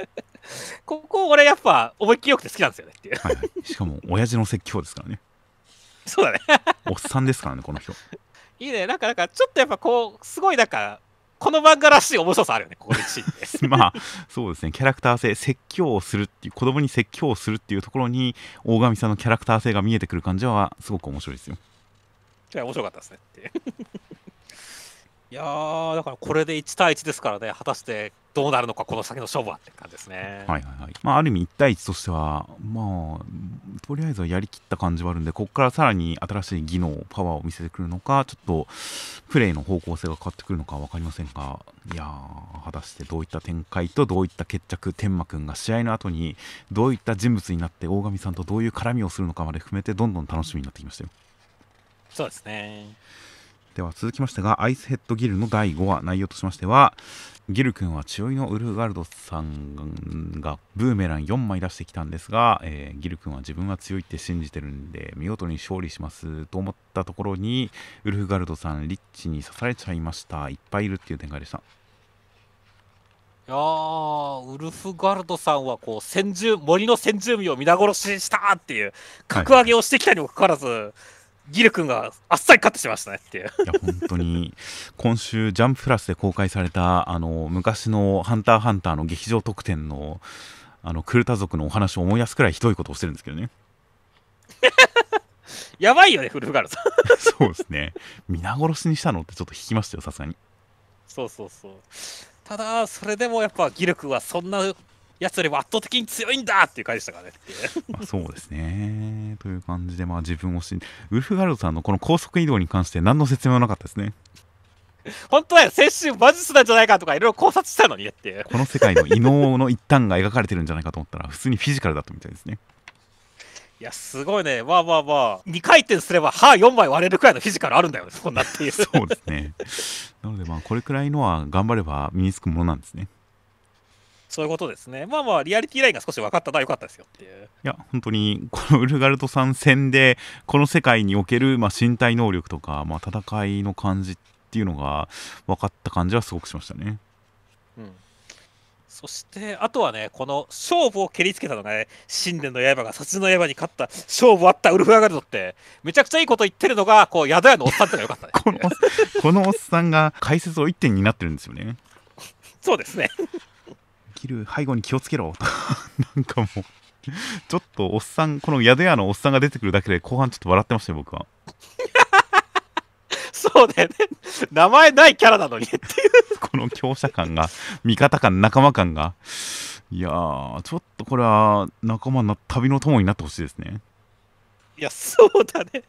ここ、俺やっぱ思いっきりよくて好きなんですよねっていう。はい、はい、しかも、親父の説教ですからね。そうだね。おっさんですからね、この人。いいね、なんか、なんか、ちょっとやっぱこう、すごいなんか、この漫画らしい面白さあるよね、ここでシーンで。まあ、そうですね、キャラクター性、説教をするっていう、子供に説教をするっていうところに、大神さんのキャラクター性が見えてくる感じは、すごく面白いですよ。じゃあ、面白かったですねって。いやー、だからこれで1対1ですからね、果たしてどうなるのか、この先の勝負はって感じですね。はいはいはい。まあ、ある意味1対1としては、まあ、とりあえずはやりきった感じはあるんで、ここからさらに新しい技能、パワーを見せてくるのか、ちょっとプレイの方向性が変わってくるのか分かりませんが、いやー、果たしてどういった展開とどういった決着、天馬くんが試合の後にどういった人物になって、大神さんとどういう絡みをするのかまで含めて、どんどん楽しみになってきましたよ。そうですね。では続きましてがアイスヘッドギルの第5話内容としましてはギル君は血追いのウルフガルドさんがブーメラン4枚出してきたんですが、えー、ギル君は自分は強いって信じてるんで見事に勝利しますと思ったところにウルフガルドさんリッチに刺されちゃいました。いっぱいいるっていう展開でした。いやウルフガルドさんはこう先住森の先住民を皆殺ししたっていう格上げをしてきたにもかかわらず、はいギル君があっさり勝ってしましたねっていう。いや本当に今週ジャンププラスで公開されたあの昔の「ハンターハンター」の劇場特典のあのクルタ族のお話を思い出すくらいひどいことをしてるんですけどね。やばいよね、フルフガルさん。そうですね。皆殺しにしたのってちょっと引きましたよ、さすがに。そうそうそう。ただ、それでもやっぱギル君はそんなやつよりも圧倒的に強いんだっていう感じでしたからねまあ そうですね。という感じで、まあ自分を信じ、ウルフガルドさんのこの高速移動に関して何の説明もなかったですね。本当は先週魔術なんじゃないかとかいろいろ考察したのにってこの世界の異能の一端が描かれてるんじゃないかと思ったら普通にフィジカルだったみたいですね。いやすごいね。まあまあまあ。2回転すれば歯4枚割れるくらいのフィジカルあるんだよねそんなっていう。そうですね。なのでまあこれくらいのは頑張れば身につくものなんですねそういうことですね。まあまあ、リアリティラインが少し分かったのは良かったですよっていう。いや、本当に、このウルガルトさん戦で、この世界における、まあ、身体能力とか、まあ、戦いの感じっていうのが分かった感じはすごくしましたね。うん。そして、あとはね、この勝負を蹴りつけたのがね、神殿の刃が殺人の刃に勝った勝負あったウルフ・アガルドって、めちゃくちゃいいこと言ってるのが、こう、宿屋のおっさんってのがよかったね この。このおっさんが解説を1点になってるんですよね。そうですね。きる背後に気をつけろ なんかもうちょっとおっさんこの宿屋のおっさんが出てくるだけで後半ちょっと笑ってましたよ僕は。そうだよね。名前ないキャラなのにっていう。この強者感が味方感仲間感が。いやーちょっとこれは仲間の旅の友になってほしいですね。いやそうだね。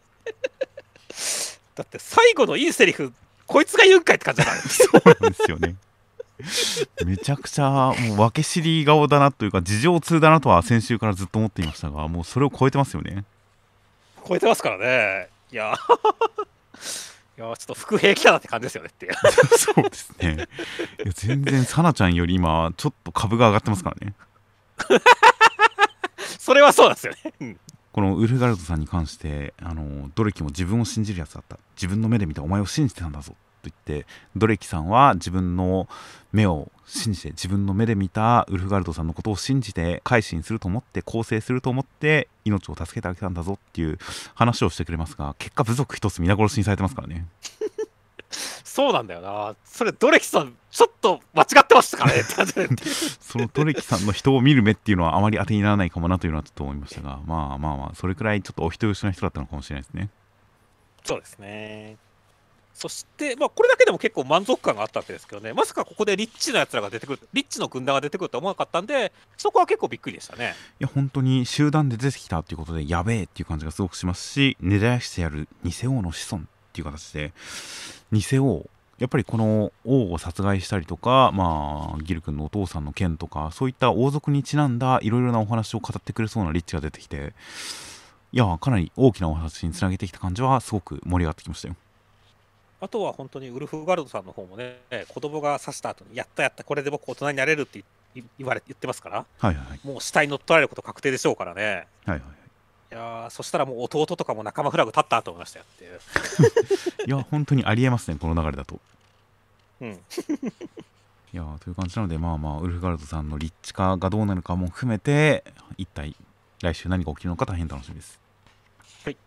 だって最後のいいセリフこいつが言うんかいって感じだから。そうなんですよね めちゃくちゃもう分け知り顔だなというか事情通だなとは先週からずっと思っていましたがもうそれを超えてますよね。超えてますからね。いや。いやちょっと伏兵来たなって感じですよねっていう。そうですね。いや全然サナちゃんより今ちょっと株が上がってますからね。それはそうですよね、うん。このウルフガルドさんに関してあのドレキも自分を信じるやつだった。自分の目で見たお前を信じてたんだぞと言ってドレキさんは自分の目を信じて自分の目で見たウルフガルドさんのことを信じて改心すると思って更生すると思って命を助けてあげたんだぞっていう話をしてくれますが結果部族一つ皆殺しにされてますからね。そうなんだよな。それドレキさんちょっと間違ってましたからねそのドレキさんの人を見る目っていうのはあまり当てにならないかもなというのはちょっと思いましたがまあまあまあそれくらいちょっとお人よしな人だったのかもしれないですね。そうですねそして、まあ、これだけでも結構満足感があったわけですけどね、まさかここでリッチのやつらが出てくる、リッチの軍団が出てくるとは思わなかったんで、そこは結構びっくりでしたね。いや本当に集団で出てきたっていうことでやべえっていう感じがすごくしますし根絶やしてやる偽王の子孫っていう形で偽王やっぱりこの王を殺害したりとか、まあ、ギル君のお父さんの件とかそういった王族にちなんだいろいろなお話を語ってくれそうなリッチが出てきていやかなり大きなお話につなげてきた感じはすごく盛り上がってきましたよ。あとは本当にウルフガルドさんの方もね、子供が刺した後に、やったやった、これで僕大人になれるって言言われ言ってますから、はいはいはいもう死体に乗っ取られること確定でしょうからね。はいはいいやーそしたらもう弟とかも仲間フラグ立ったと思いましたよっていう。いや本当にありえますねこの流れだと。うん、いやーという感じなのでまあまあウルフガルドさんのリッチ化がどうなるかも含めて一体来週何が起きるのか大変楽しみです。はい。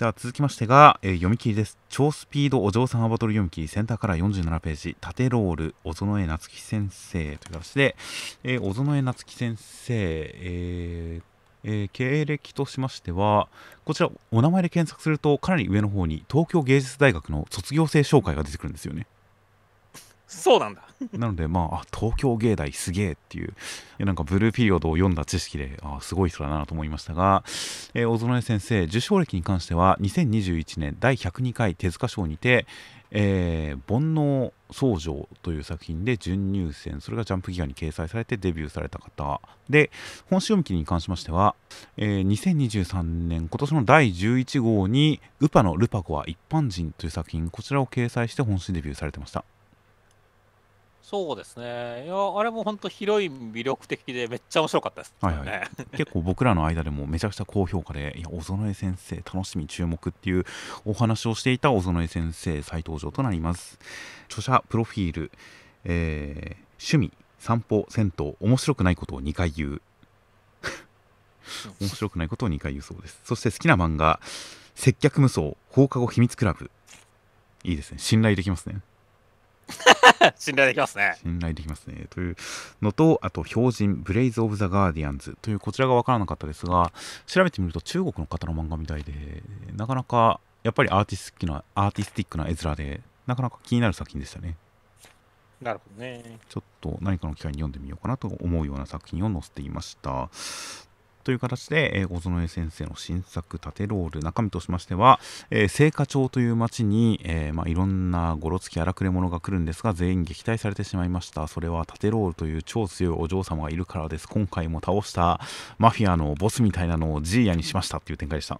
では続きましてが、えー読み切りです。超スピードお嬢様バトル読み切りセンターから47ページ縦ロール小園江夏樹先生という形で、えー小園江夏樹先生、えーえー経歴としましてはこちらお名前で検索するとかなり上の方に東京芸術大学の卒業生紹介が出てくるんですよね。そうなんだ。なので、まあ、あ東京芸大すげえっていう、なんかブルーピリオドを読んだ知識で、あすごい人だなと思いましたが、えー小園先生、受賞歴に関しては、2021年第102回手塚賞にて、えー煩悩僧正という作品で準入選、それがジャンプギガに掲載されてデビューされた方で、本誌読み切りに関しましては、えー2023年、今年の第11号に、ウパのルパコは一般人という作品、こちらを掲載して本誌デビューされてました。そうですね。いや、あれも本当ヒロイン魅力的でめっちゃ面白かったです、はいはいね。結構僕らの間でもめちゃくちゃ高評価で、いや、小園江先生、楽しみ、注目っていうお話をしていた小園江先生、再登場となります。著者、プロフィール、えー趣味、散歩、銭湯、面白くないことを2回言う。面白くないことを2回言うそうです。そして好きな漫画、接客無双、放課後秘密クラブ。いいですね。信頼できますね。信頼できますね。信頼できますね。というのと、あと、標人、ブレイズ・オブ・ザ・ガーディアンズという、こちらが分からなかったですが、調べてみると中国の方の漫画みたいで、なかなか、やっぱりアーティスティックな、アーティスティックな絵面で、なかなか気になる作品でしたね。なるほどね。ちょっと何かの機会に読んでみようかなと思うような作品を載せていました。という形で、えー小園江先生の新作「縦ロール」中身としましては、えー青果町という町に、えーまあ、いろんなごろつき荒くれ者が来るんですが全員撃退されてしまいました。それは縦ロールという超強いお嬢様がいるからです。今回も倒したマフィアのボスみたいなのをジーヤにしました。っていう展開でした。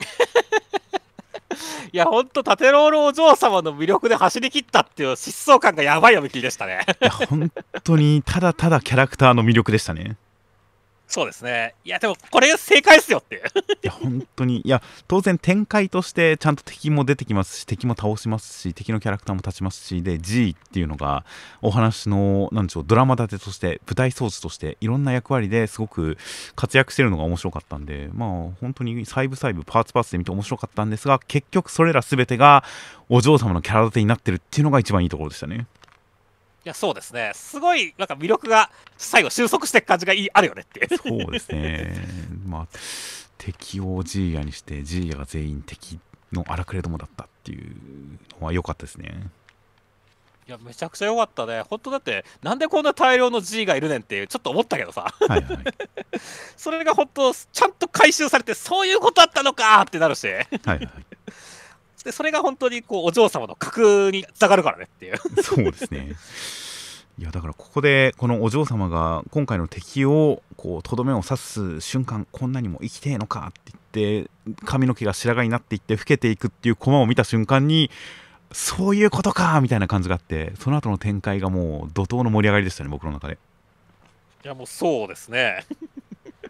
いや、ほんと、縦ロールお嬢様の魅力で走り切ったっていう疾走感がやばい読み切りでしたね。いや本当にただただキャラクターの魅力でしたねそうですね。いや、でも、これ正解ですよっていう。いや本当にいや当然展開としてちゃんと敵も出てきますし敵も倒しますし敵のキャラクターも立ちますしで G っていうのがお話のなんでしょうドラマ立てとして舞台装置としていろんな役割ですごく活躍してるのが面白かったんでまあ本当に細部細部パーツパーツで見て面白かったんですが結局それら全てがお嬢様のキャラ立てになってるっていうのが一番いいところでしたねや、そうですね。すごい、なんか魅力が最後収束していく感じがいいあるよねって。そうですね まあ敵をジーヤにしてジーヤが全員敵の荒くれどもだったっていうのは良かったですねいや、めちゃくちゃ良かったね。本当だって、なんでこんな大量の G がいるねんっていう、ちょっと思ったけどさ、はいはい それが本当、ちゃんと回収されて、そういうことだったのかってなるし、はいはいでそれが本当にこうお嬢様の格につながるからねっていう。そうですね。いやだからここでこのお嬢様が今回の敵をこうとどめを刺す瞬間こんなにも生きてえのかって言っって髪の毛が白髪になっていって老けていくっていうコマを見た瞬間にそういうことかみたいな感じがあってその後の展開がもう怒涛の盛り上がりでしたね僕の中でいやもうそうですね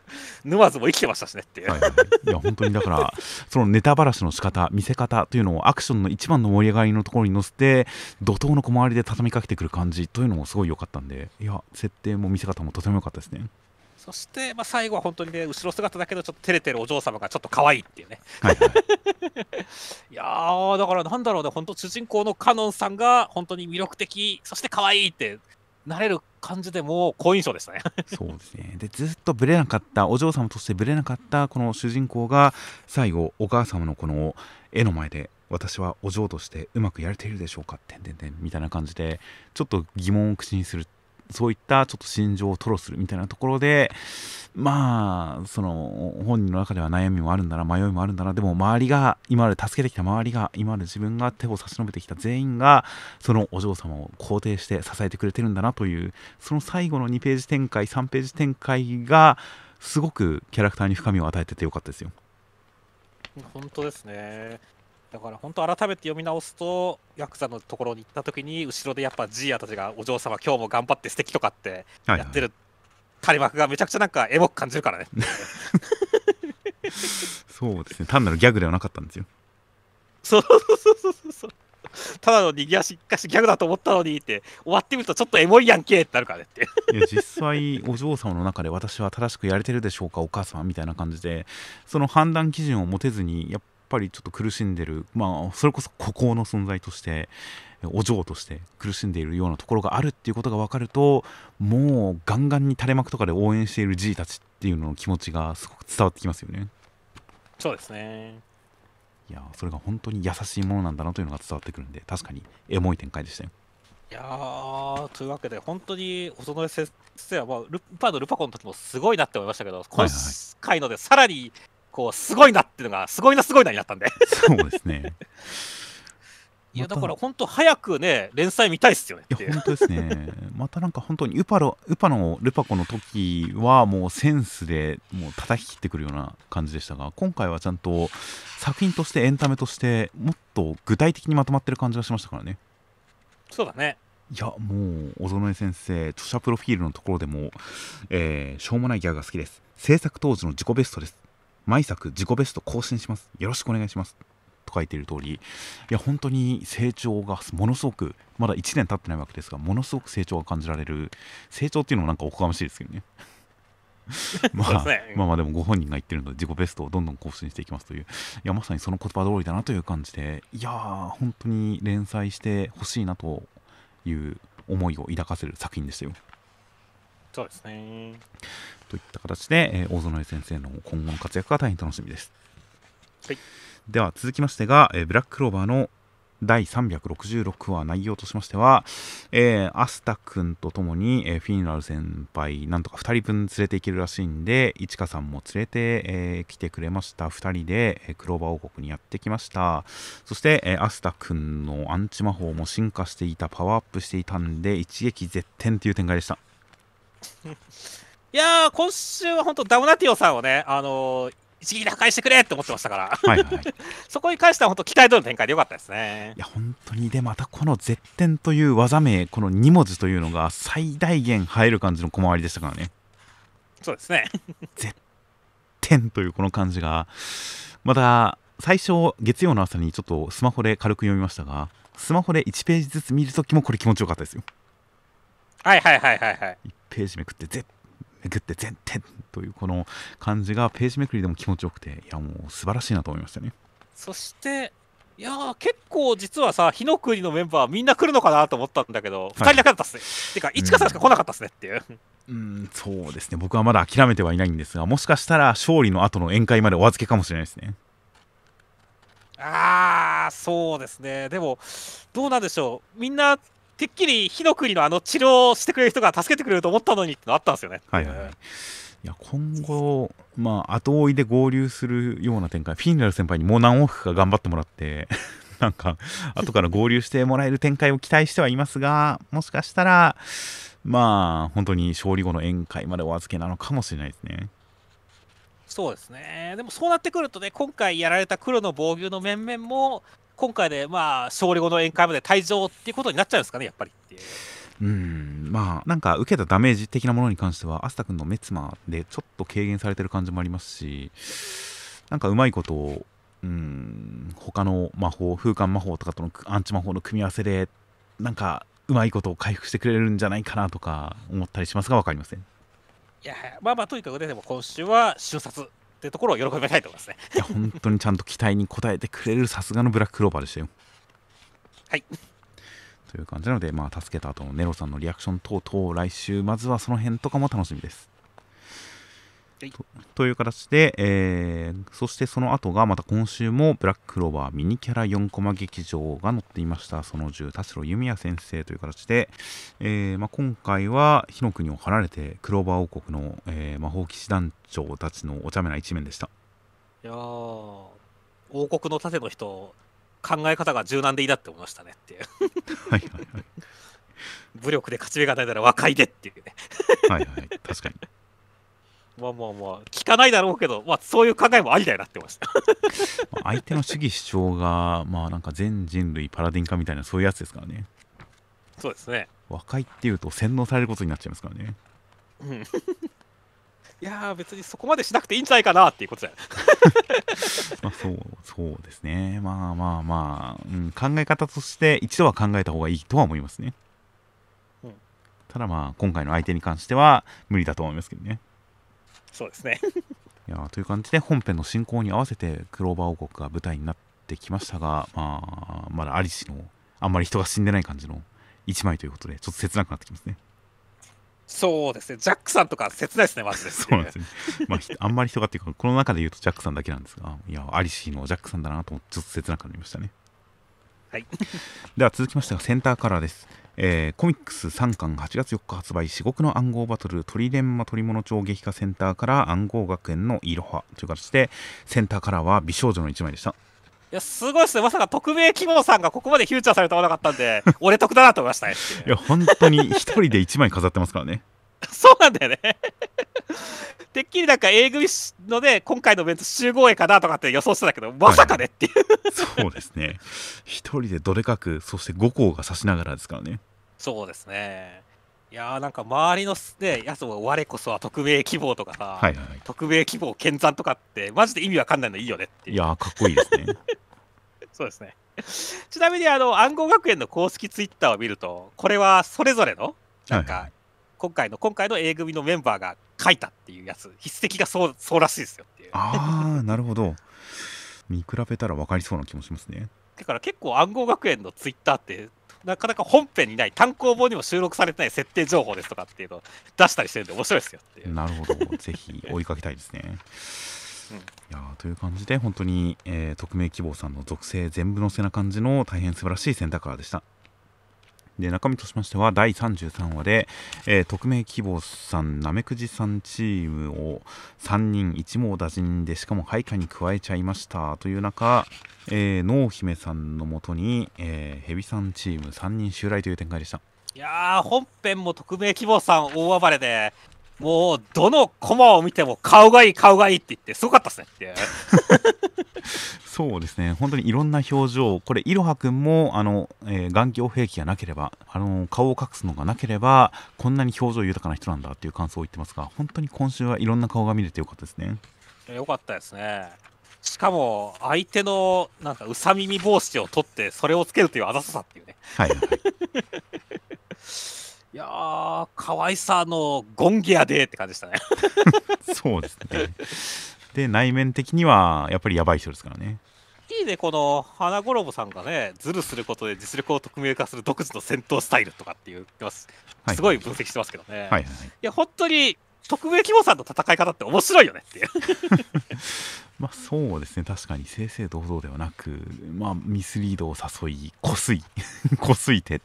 沼津も生きてましたしねっていう、はいはい、いや本当にだから そのネタばらしの仕方見せ方というのをアクションの一番の盛り上がりのところに乗せて怒涛の小回りで畳みかけてくる感じというのもすごい良かったんでいや設定も見せ方もとても良かったですね。そして、まあ、最後は本当にね後ろ姿だけどちょっと照れてるお嬢様がちょっと可愛いっていうね。はいはい。いやーだからなんだろうね本当主人公のカノンさんが本当に魅力的そして可愛いってなれる感じでもう好印象でしたね。そうですね。でずっとぶれなかったお嬢様としてぶれなかったこの主人公が最後お母様のこの絵の前で私はお嬢としてうまくやれているでしょうかてんてんてんみたいな感じでちょっと疑問を口にするそういったちょっと心情を吐露するみたいなところでまあその本人の中では悩みもあるんだな迷いもあるんだなでも周りが今まで助けてきた周りが今まで自分が手を差し伸べてきた全員がそのお嬢様を肯定して支えてくれてるんだなというその最後の2ページ展開3ページ展開がすごくキャラクターに深みを与えててよかったですよ。本当ですねだから本当改めて読み直すとヤクザのところに行った時に後ろでやっぱジーヤたちがお嬢様今日も頑張って素敵とかってはいやってる垂れ幕がめちゃくちゃなんかエモく感じるからね。そうですね。単なるギャグではなかったんですよ。そうそうそうそうそう。ただの逃げ足かしギャグだと思ったのにって終わってみるとちょっとエモいやんけってなるからねって。いや実際お嬢様の中で私は正しくやれてるでしょうかお母様みたいな感じでその判断基準を持てずにやっぱりちょっと苦しんでるまあそれこそ孤高の存在としてお嬢として苦しんでいるようなところがあるっていうことが分かるともうガンガンに垂れ幕とかで応援している G たちっていうのの気持ちがすごく伝わってきますよね。そうですね。いやそれが本当に優しいものなんだなというのが伝わってくるんで確かにエモい展開でしたよ。いやーというわけで本当に小園先生は、まあ、ルパーのルパコの時もすごいなって思いましたけど、今回のでさらにこうすごいなっていうのがすごいなすごいなになったんで。そうですね。いやだから本当早くね連載見たいっすよねいや本当ですね。またなんか本当にウパロウパのルパコの時はもうセンスでもう叩き切ってくるような感じでしたが今回はちゃんと作品としてエンタメとしてもっと具体的にまとまってる感じがしましたからね。そうだね。いやもう小園先生著者プロフィールのところでも、えーしょうもないギャグが好きです。制作当時の自己ベストです毎作自己ベスト更新します。よろしくお願いします。と書いている通りいや本当に成長がものすごくまだ1年経ってないわけですがものすごく成長が感じられる成長っていうのもなんかおこがましいですけどね。まあまあまあでもご本人が言ってるので自己ベストをどんどん更新していきますといういやまさにその言葉通りだなという感じでいやー本当に連載してほしいなという思いを抱かせる作品でしたよそうですね。といった形で、えー大園先生の今後の活躍が大変楽しみです、はい。では続きましてが、えーブラッククローバーの第366話内容としましては、えーアスタ君とともに、えーフィンラル先輩なんとか2人分連れて行けるらしいんでいちかさんも連れて、えー来てくれました。2人で、えークローバー王国にやってきました。そして、えーアスタ君のアンチ魔法も進化していたパワーアップしていたんで一撃絶点という展開でしたいやー今週は本当ダムナティオさんをねあのー一撃で破壊してくれって思ってましたから。はいはい。そこに関しては本当期待通りの展開でよかったですね。いや本当にでまたこの絶点という技名この2文字というのが最大限入る感じの小回りでしたからね。そうですね。点というこの感じがまた最初月曜の朝にちょっとスマホで軽く読みましたがスマホで1ページずつ見るときもこれ気持ちよかったですよはいはいはいはいはい。1ページめくって絶めくって全点というこの感じがページめくりでも気持ちよくていやもう素晴らしいなと思いましたね。そしていやー結構実はさ火の国のメンバーみんな来るのかなと思ったんだけど、2人だけだったっすね。てか市川さんしか来なかったっすねっていう、うんそうですね。僕はまだ諦めてはいないんですがもしかしたら勝利の後の宴会までお預けかもしれないですね。あーそうですね。でもどうなんでしょう。みんなてっきり火の国のあの治療してくれる人が助けてくれると思ったのにってのあったんですよねはいはいはいいや今後、まあ、後追いで合流するような展開、フィンラル先輩にもう何往復か頑張ってもらって、なんか、後から合流してもらえる展開を期待してはいますが、もしかしたら、まあ、本当に勝利後の宴会までお預けなのかもしれないですね。そうですね。でもそうなってくるとね、今回やられた黒の防御の面々も、今回でまあ勝利後の宴会まで退場っていうことになっちゃうんですかね、やっぱりっていう。うんまあなんか受けたダメージ的なものに関してはアスタ君のメツマでちょっと軽減されてる感じもありますしなんかうまいことをうん他の魔法風化魔法とかとのアンチ魔法の組み合わせでなんかうまいことを回復してくれるんじゃないかなとか思ったりしますが分かりませんいや、まあまあ、とにかくね、でも今週は瞬殺っていうところを喜びたいと思いますね。いや本当にちゃんと期待に応えてくれるさすがのブラッククローバーでしたよ。はい。という感じなので、まあ、助けた後のネロさんのリアクション等々来週まずはその辺とかも楽しみです。はいとという形で、えーそしてその後がまた今週もブラッククローバーミニキャラ4コマ劇場が載っていました。その10田代弓矢先生という形で、えーまあ、今回は火の国を離れてクローバー王国の、えー魔法騎士団長たちのお茶目な一面でした。いやー、王国の盾の人、考え方が柔軟でいいなって思いましたねっていう。はいはいはい。武力で勝ち目がないなら和解でっていうね。はいはい。確かにまあまあまあ、聞かないだろうけど、まあそういう考えもありだよなってました。ま あ相手の主義主張がまあなんか全人類パラディン化みたいなそういうやつですからねそうですね。和解っていうと洗脳されることになっちゃいますからねうん。いやー、別にそこまでしなくていいんじゃないかなっていうことだよ。まあそうそうですねまあまあまあ、うん、考え方として一度は考えた方がいいとは思いますね、うんただまあ今回の相手に関しては無理だと思いますけどねそうですね。いやーという感じで本編の進行に合わせてクローバー王国が舞台になってきましたが、まあ、まだアリシのあんまり人が死んでない感じの一枚ということでちょっと切なくなってきますねそうですね。ジャックさんとか切ないですね、マジで。そうなんですね。まあ、ひあんまり人がっていうか、この中で言うとジャックさんだけなんですが、いや、アリシーのジャックさんだなと思って、ちょっと切なくなりましたね。はい。では続きましてがセンターカラーです。えーコミックス3巻8月4日発売至極の暗号バトル鳥伝馬鳥物町劇化センターから暗号学園のいろは。という形でセンターカラーは美少女の1枚でした。いや、すごいですね。まさか匿名希望さんがここまでフューチャーされておらなかったんで、俺得だなと思いましたね。いや本当に一人で1枚飾ってますからね そうなんだよね。てっきりなんか A 組ので、今回のメンツ集合絵かなとかって予想してたけど、まさかねっていう。そうですね一人でどでかくそして5校が指しながらですからねそうですね。いやーなんか周りのね、やつも我こそは匿名希望とかさ、はいはいはい匿名希望剣山とかって、マジで意味わかんないのいいよねっていう。いやーかっこいいですね そうですね。ちなみにあの暗号学園の公式ツイッターを見ると、これはそれぞれの、なんか、はいはい今回の今回の A 組のメンバーが書いたっていうやつ、筆跡がそうそうらしいですよっていう。ああ なるほど。見比べたら分かりそうな気もしますね。だから結構暗号学園のツイッターって、なかなか本編にない、単行本にも収録されてない設定情報ですとかっていうのを出したりしてるんで面白いですよっていう。なるほど。ぜひ追いかけたいですね、うん。いやーという感じで本当に、えー匿名希望さんの属性全部載せな感じの大変素晴らしい選択カラーでしたで中身としましては第33話で、えー匿名希望さんなめくじさんチームを3人一網打尽でしかも配下に加えちゃいました。という中、えー、濃姫さんのもとに、えー、ヘビさんチーム3人襲来という展開でした。いやー、本編も匿名希望さん大暴れで、もうどのコマを見ても顔がいい、顔がいいって言って、すごかったっすねって。そうですね本当にいろんな表情これいろはくんもあの、えー眼鏡兵器がなければあの顔を隠すのがなければこんなに表情豊かな人なんだっていう感想を言ってますが本当に今週はいろんな顔が見れてよかったですねよかったですね。しかも、相手のなんかうさ耳帽子を取って、それをつけるというあざとさっていうね。はいはいいやー、可愛さのゴンギアでって感じでしたね。そうですねで内面的にはやっぱりやばい人ですからねいいね、この花衣さんがね、ズルすることで実力を匿名化する独自の戦闘スタイルとかっていう、すはいすごい分析してますけどね。はいはいはいいや、本当に、匿名希望さんの戦い方って面白いよねっていう。まあそうですね確かに正々堂々ではなくまあミスリードを誘いこすい こすい手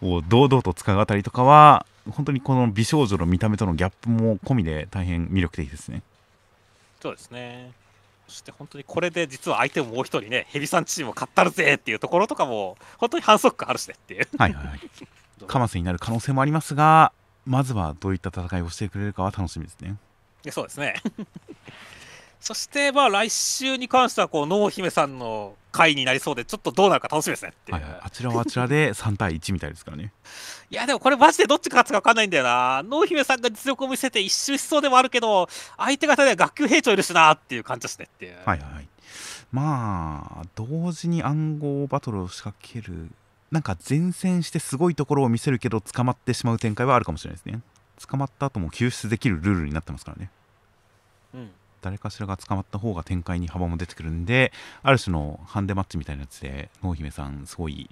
を堂々と使うあたりとかは本当にこの美少女の見た目とのギャップも込みで大変魅力的ですねそうですね。そして本当にこれで実は相手ももう一人ね、ヘビさんチームを勝ったるぜっていうところとかも、本当に反則感あるしねっていう。はいはいはい カマスになる可能性もありますがまずはどういった戦いをしてくれるかは楽しみですねそうですね。そして、まあ、来週に関しては、こう、濃姫さんの回になりそうで、ちょっとどうなるか楽しみですね。はいはい、あちらはあちらで3対1みたいですからね。いや、でもこれマジでどっちが勝つか分かんないんだよな。濃姫さんが実力を見せて一周しそうでもあるけど、相手方では学級兵長いるしなっていう感じですねっていう。はいはいはい。まあ、同時に暗号バトルを仕掛ける、なんか前線してすごいところを見せるけど、捕まってしまう展開はあるかもしれないですね。捕まった後も救出できるルールになってますからね。うん。誰かしらが捕まった方が展開に幅も出てくるんで、ある種のハンデマッチみたいなやつで、濃姫さん、すごい、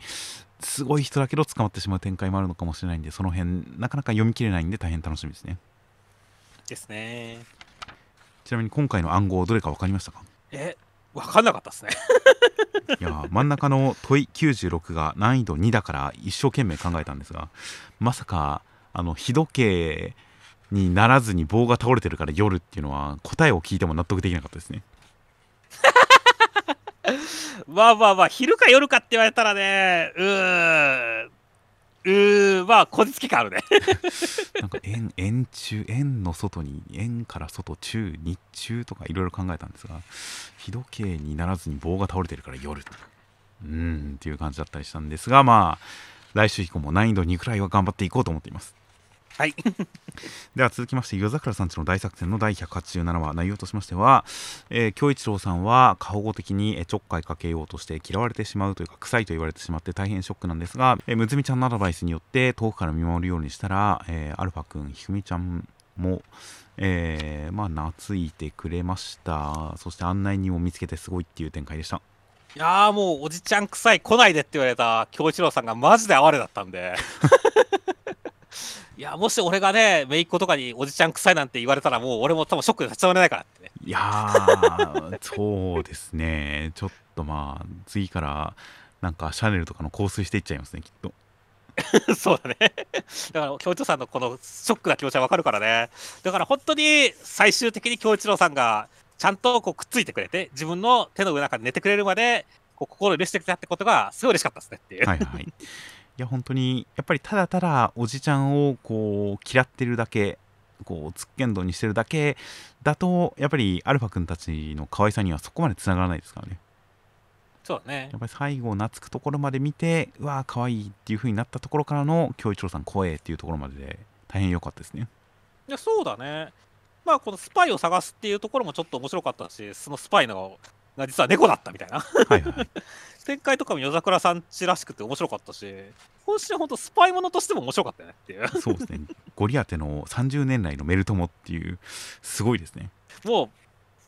すごい人だけど捕まってしまう展開もあるのかもしれないんで、その辺、なかなか読み切れないんで、大変楽しみですね。ですね。ちなみに今回の暗号、どれか分かりましたか？え、分かんなかったですね。いや真ん中の問い96が難易度2だから一生懸命考えたんですがまさかあの日時計にならずに棒が倒れてるから夜っていうのは答えを聞いても納得できなかったですね まあまあまあ、昼か夜かって言われたらね、うーん、うーん、まあ、こじつけ感あるね。なんか円円中円の外に円から外中日中とかいろいろ考えたんですが日時計にならずに棒が倒れてるから夜うんっていう感じだったりしたんですがまあ来週以降も難易度2くらいは頑張っていこうと思っていますはい。では続きまして夜桜さんちの大作戦の第187話内容としましては、えー京一郎さんは過保護的にえーちょっかいかけようとして嫌われてしまうというか臭いと言われてしまって大変ショックなんですが、えーむつみちゃんのアドバイスによって遠くから見守るようにしたら、えーアルファくんひふみちゃんも、えーまあ懐いてくれましたそして案内人を見つけてすごいっていう展開でしたいやーもう、おじちゃん臭い来ないでって言われた京一郎さんがマジで哀れだったんで。いや、もし俺がね、姪っ子とかにおじちゃん臭いなんて言われたら、もう俺も多分ショックで立ち直れないからってね。いやーそうですねちょっとまあ次からなんかシャネルとかの香水していっちゃいますねきっと そうだね。だから、京一郎さんのこのショックな気持ちはわかるからね。だから本当に最終的に京一郎さんがちゃんとこうくっついてくれて、自分の手の上の中で寝てくれるまで、こう心を許してくれたってことがすごい嬉しかったですねっていう。はいはい。いや本当にやっぱりただただおじちゃんをこう嫌ってるだけこうつっけんどんにしてるだけだとやっぱりアルファ君たちの可愛さにはそこまでつながらないですからねそうだねやっ。ぱり最後懐くところまで見てうわー可愛いっていう風になったところからの京一郎さん怖えっていうところまでで大変良かったですねいや、そうだね。まあ、このスパイを探すっていうところもちょっと面白かったし、そのスパイのが実は猫だったみたいな。はいはいはい。展開とかも夜桜さんちらしくて面白かったし、今週は本当スパイものとしても面白かったよねっていう。そうですね。ゴリアテの30年来のメルトモっていうすごいですね。も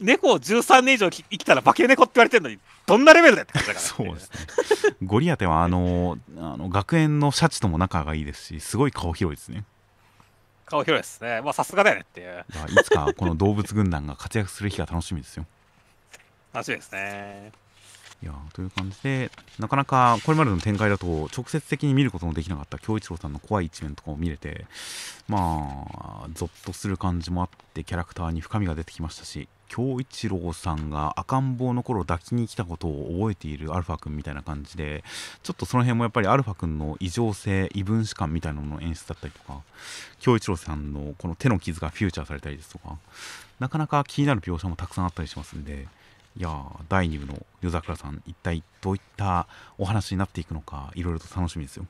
う、猫13年以上き生きたら化け猫って言われてるのに、どんなレベルだよって感じだから、そうですね。ゴリアテはあのあの学園のシャチとも仲がいいです。しすごい顔広いですね。顔広いですね。まあ、さすがだよねっていう。いつかこの動物軍団が活躍する日が楽しみですよ。話ですね。いやという感じでなかなかこれまでの展開だと直接的に見ることのできなかった京一郎さんの怖い一面とかを見れてまあゾッとする感じもあってキャラクターに深みが出てきましたし京一郎さんが赤ん坊の頃抱きに来たことを覚えているアルファ君みたいな感じでちょっとその辺もやっぱりアルファ君の異常性異分子感みたいなものの演出だったりとか京一郎さんのこの手の傷がフューチャーされたりですとかなかなか気になる描写もたくさんあったりしますんでいやー第2部の夜桜さん一体どういったお話になっていくのかいろいろと楽しみですよ。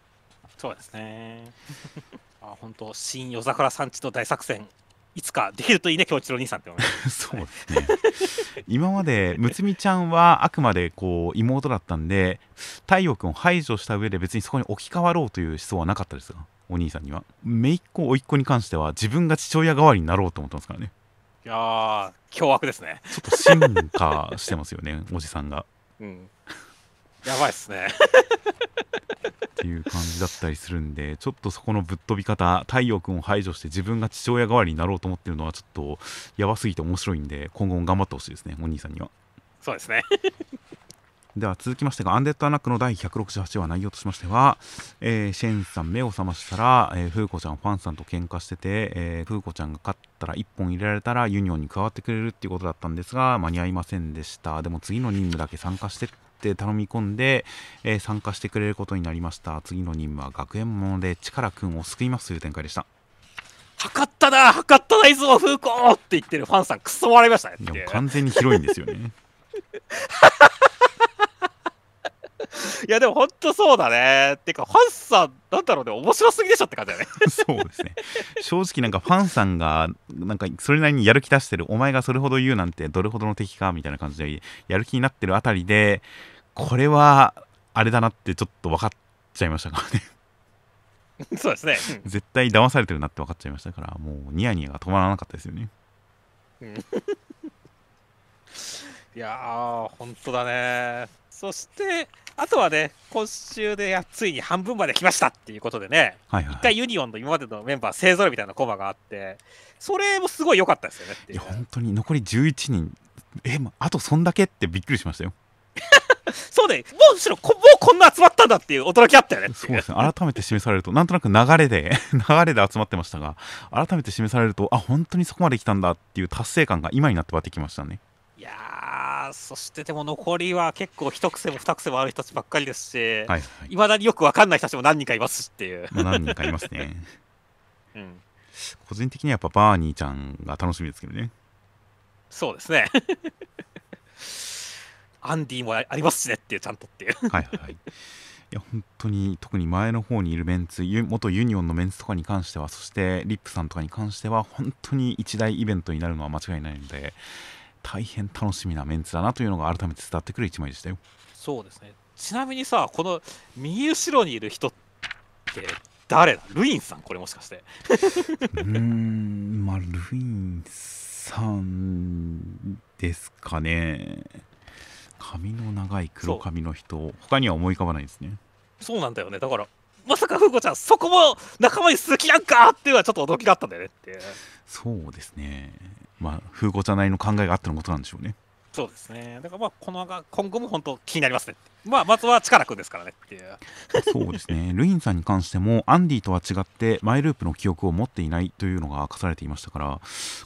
そうですね。あ本当新夜桜さんちの大作戦、いつかできるといいね、京一郎兄さんって思います。そうですね。今までむつみちゃんはあくまでこう妹だったんで太陽君を排除した上で別にそこに置き換わろうという思想はなかったですがお兄さんには。姪っ子甥っ子に関しては自分が父親代わりになろうと思ってますからねいやー、凶悪ですね。ちょっと進化してますよね おじさんがうん。やばいっすね。っていう感じだったりするんでちょっとそこのぶっ飛び方太陽君を排除して自分が父親代わりになろうと思ってるのはちょっとやばすぎて面白いんで今後も頑張ってほしいですねお兄さんにはそうですね。では続きましてがアンデッドアナックの第168話内容としましては、えーシェンさん目を覚ましたら、えー、フーコちゃんファンさんと喧嘩してて、えーフーコちゃんが勝ったら1本入れられたらユニオンに加わってくれるっていうことだったんですが間に合いませんでした。でも次の任務だけ参加してって頼み込んで、えー参加してくれることになりました。次の任務は学園もので力くんを救いますという展開でした。測ったな測ったな出雲風子って言ってるファンさんくそ笑いましたね。完全に広いんですよね いやでも本当そうだね。っていうかファンさんなんだろうね。面白すぎでしょって感じだね。そうですね。正直なんかファンさんがなんかそれなりにやる気出してる。お前がそれほど言うなんてどれほどの敵かみたいな感じでやる気になってるあたりでこれはあれだなってちょっと分かっちゃいましたからね。そうですね、絶対騙されてるなって分かっちゃいましたからもうニヤニヤが止まらなかったですよね。うん。いやー本当だねそしてあとはね今週でやついに半分まで来ましたっていうことでねはいはい。一回ユニオンの今までのメンバー勢ぞろいみたいなコマがあってそれもすごい良かったですよねいや本当に残り11人。えまあとそんだけってびっくりしましたよ。そうね。もうむしろこもうこんな集まったんだっていう驚きあったよねそうですね。改めて示されるとなんとなく流れで 流れで集まってましたが改めて示されるとあ本当にそこまで来たんだっていう達成感が今になって湧いてきましたね。いやーそしてでも残りは結構一癖も二癖もある人たちばっかりですし、はいはい。いまだによく分かんない人たちも何人かいますし。っていう、まあ、何人かいますね。うん、個人的にはやっぱバーニーちゃんが楽しみですけどね。そうですね。アンディもありますしねっていうちゃんとっていう。はいはい。いや本当に特に前の方にいるメンツユ元ユニオンのメンツとかに関してはそしてリップさんとかに関しては本当に一大イベントになるのは間違いないので大変楽しみなメンツだなというのが改めて伝わってくる一枚でしたよ。そうですね。ちなみにさこの右後ろにいる人って誰だ？ルインさん？これもしかして。うーんまあルインさんですかね。髪の長い黒髪の人他には思い浮かばないですね。そうなんだよね。だからまさか風子ちゃんそこも仲間に鈴木なんかっていうのはちょっと驚きがあったんだよねってそうですねまあ風子ちゃんなりの考えがあってのことなんでしょうね。そうですね。だからまあこの今後も本当気になりますね。まあまずは力くんですからねっていう。そうですね。ルインさんに関してもアンディとは違ってマイループの記憶を持っていないというのが明かされていましたから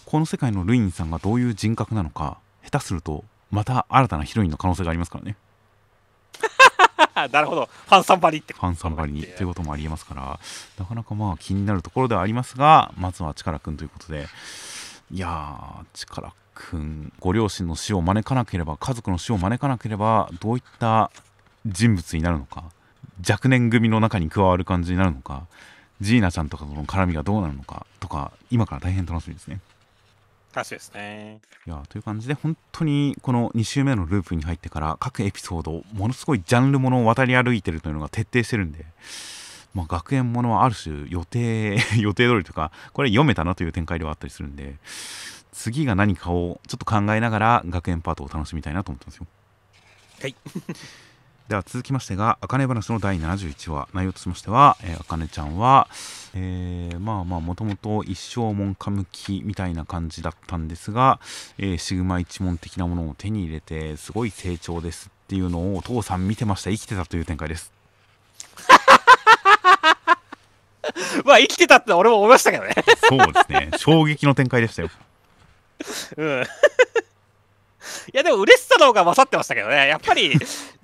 この世界のルインさんがどういう人格なのか下手するとまた新たなヒロインの可能性がありますからね。なるほど。ファンサンバリってファンサンバリにということもありえますからなかなかまあ気になるところではありますがまずはチカラくんということでいやーチカラくんご両親の死を招かなければ家族の死を招かなければどういった人物になるのか若年組の中に加わる感じになるのかジーナちゃんとかとの絡みがどうなるのかとか今から大変楽しみですね。確かですね。いやという感じで本当にこの2週目のループに入ってから各エピソードものすごいジャンルものを渡り歩いてるというのが徹底してるんで、まあ、学園ものはある種予定 予定通りとかこれ読めたなという展開ではあったりするんで次が何かをちょっと考えながら学園パートを楽しみたいなと思ってますよ。はい。では続きましてが「あかね話」の第71話内容としましてはあかねちゃんは、えーまあまあもともと一生門下向きみたいな感じだったんですが、えーシグマ一門的なものを手に入れてすごい成長ですっていうのをお父さん見てました。生きてたという展開です まあ生きてたって俺も思いましたけどね。そうですね。衝撃の展開でしたよ。うん。いやでも嬉しさの方が勝ってましたけどね。やっぱり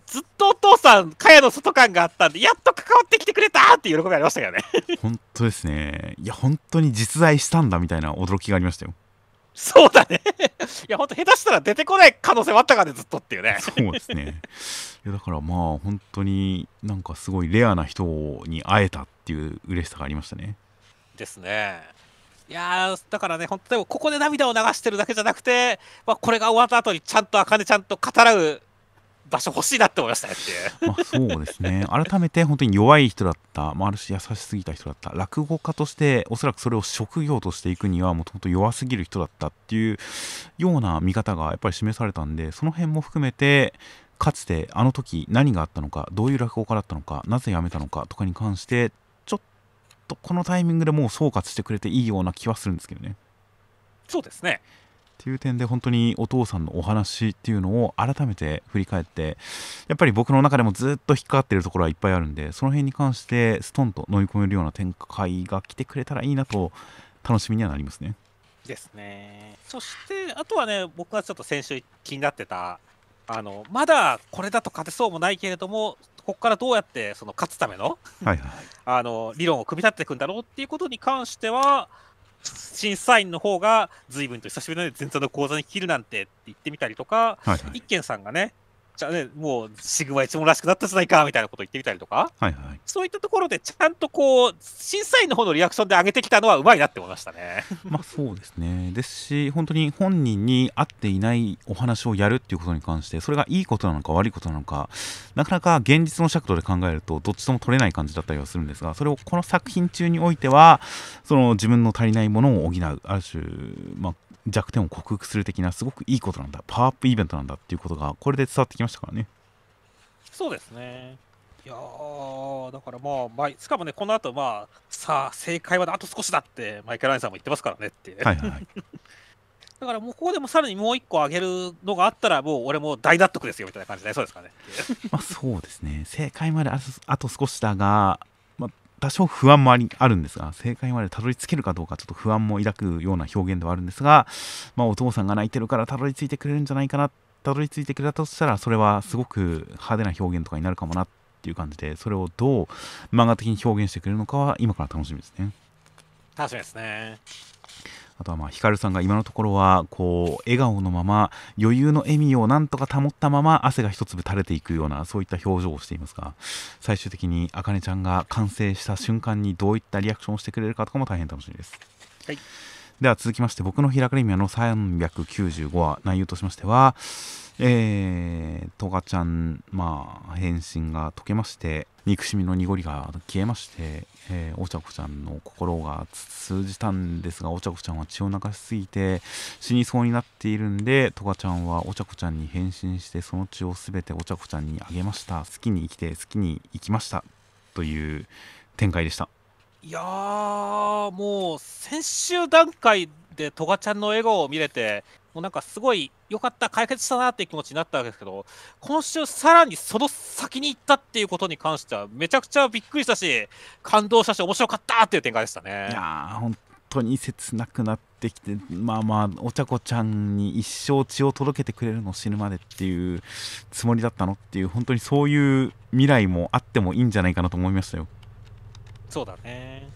ずっとお父さん茅の外感があったんでやっと関わってきてくれたっていう喜びありましたけどね。本当ですね。いや本当に実在したんだみたいな驚きがありましたよそうだね。いやほんと下手したら出てこない可能性もあったからねずっとっていうね。そうですね。いやだからまあ本当になんかすごいレアな人に会えたっていう嬉しさがありましたね。ですね。いやーだからね本当でもここで涙を流してるだけじゃなくて、まあ、これが終わった後にちゃんと茜ちゃんと語らう場所欲しいなって思いましたねっていう。まあそうですね。改めて本当に弱い人だった、まあ、ある種優しすぎた人だった。落語家としておそらくそれを職業としていくにはもともと弱すぎる人だったっていうような見方がやっぱり示されたんでその辺も含めてかつてあの時何があったのかどういう落語家だったのかなぜ辞めたのかとかに関してちょっとこのタイミングでもう総括してくれていいような気はするんですけどね。そうですねっていう点で本当にお父さんのお話っていうのを改めて振り返ってやっぱり僕の中でもずっと引っかかってるところはいっぱいあるんでその辺に関してストンと飲み込めるような展開が来てくれたらいいなと楽しみにはなりますね。ですねそしてあとはね僕がちょっと先週気になってたあのまだこれだと勝てそうもないけれどもここからどうやってその勝つためのはいはい。あの理論を組み立てていくんだろうっていうことに関しては審査員の方が随分と久しぶりの前座の講座に切るなんてって言ってみたりとか、はいはい。一軒さんがね、じゃあね、もうシグマ一門らしくなったじゃないかみたいなこと言ってみたりとか、はいはい。そういったところでちゃんとこう、審査員の方のリアクションで上げてきたのはうまいなって思いましたね。まあそうですね。ですし本当に本人に合っていないお話をやるっていうことに関してそれがいいことなのか悪いことなのかなかなか現実の尺度で考えるとどっちとも取れない感じだったりはするんですがそれをこの作品中においてはその自分の足りないものを補うある種、まあ、弱点を克服する的なすごくいいことなんだパワーアップイベントなんだっていうことがこれで伝わってきましたからねそうですね。いやー、だからまあ、まあ、しかもね、この後まあ、さあ、正解まであと少しだって、マイケル・ラインさんも言ってますからねって。はいはいはい だからもうここでもさらにもう一個上げるのがあったら、もう俺も大納得ですよみたいな感じで、そうですかね。まあそうですね正解まであとあと少しだが、まあ、多少不安もありあるんですが正解までたどり着けるかどうかちょっと不安も抱くような表現ではあるんですが、まあ、お父さんが泣いてるからたどり着いてくれるんじゃないかなたどり着いてくれたとしたらそれはすごく派手な表現とかになるかもなっていう感じでそれをどう漫画的に表現してくれるのかは今から楽しみですね。楽しみですね。あとはまあヒカルさんが今のところはこう笑顔のまま余裕の笑みをなんとか保ったまま汗が一粒垂れていくようなそういった表情をしていますが最終的にあかねちゃんが完成した瞬間にどういったリアクションをしてくれるかとかも大変楽しみです。はいでは続きまして僕のヒラカレミアの395話内容としましてはえー、トガちゃんまあ変身が解けまして憎しみの濁りが消えまして、えーお茶子ちゃんの心が通じたんですがお茶子ちゃんは血を流しすぎて死にそうになっているんでトガちゃんはお茶子ちゃんに変身してその血を全てお茶子ちゃんにあげました。好きに生きて好きに生きました。という展開でした。いやー、もう先週段階でトガちゃんの笑顔を見れて、もうなんかすごい良かった、解決したなっていう気持ちになったわけですけど、今週さらにその先に行ったっていうことに関しては、めちゃくちゃびっくりしたし、感動したし、面白かったっていう展開でしたね。いや本当に切なくなってきてまあまあお茶子ちゃんに一生血を届けてくれるの死ぬまでっていうつもりだったのっていう本当にそういう未来もあってもいいんじゃないかなと思いましたよそうだね。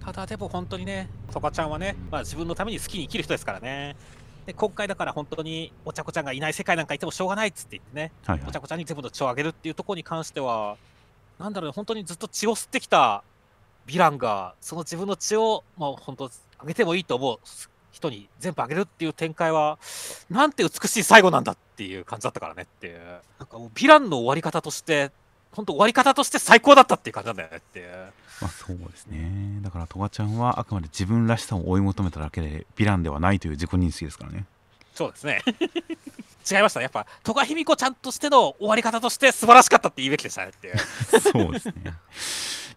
ただでも本当にね、トカちゃんはね、まあ、自分のために好きに生きる人ですからね。で今回だから本当にお茶子ちゃんがいない世界なんかいてもしょうがないっつって言ってね、はいはいお茶子ちゃんに全部の血をあげるっていうところに関しては、なんだろうね、本当にずっと血を吸ってきたヴィランが、その自分の血を、まあ、本当、あげてもいいと思う人に全部あげるっていう展開は、なんて美しい最後なんだっていう感じだったからねっていう、なんかもうヴィランの終わり方として、本当終わり方として最高だったっていう感じなんだよねって。まあそうですねだからトガちゃんはあくまで自分らしさを追い求めただけでヴィランではないという自己認識ですからねそうですね。違いましたね。やっぱ、戸賀卑弥子ちゃんとしての終わり方として素晴らしかったって言うべきでしたねっていう。そうですね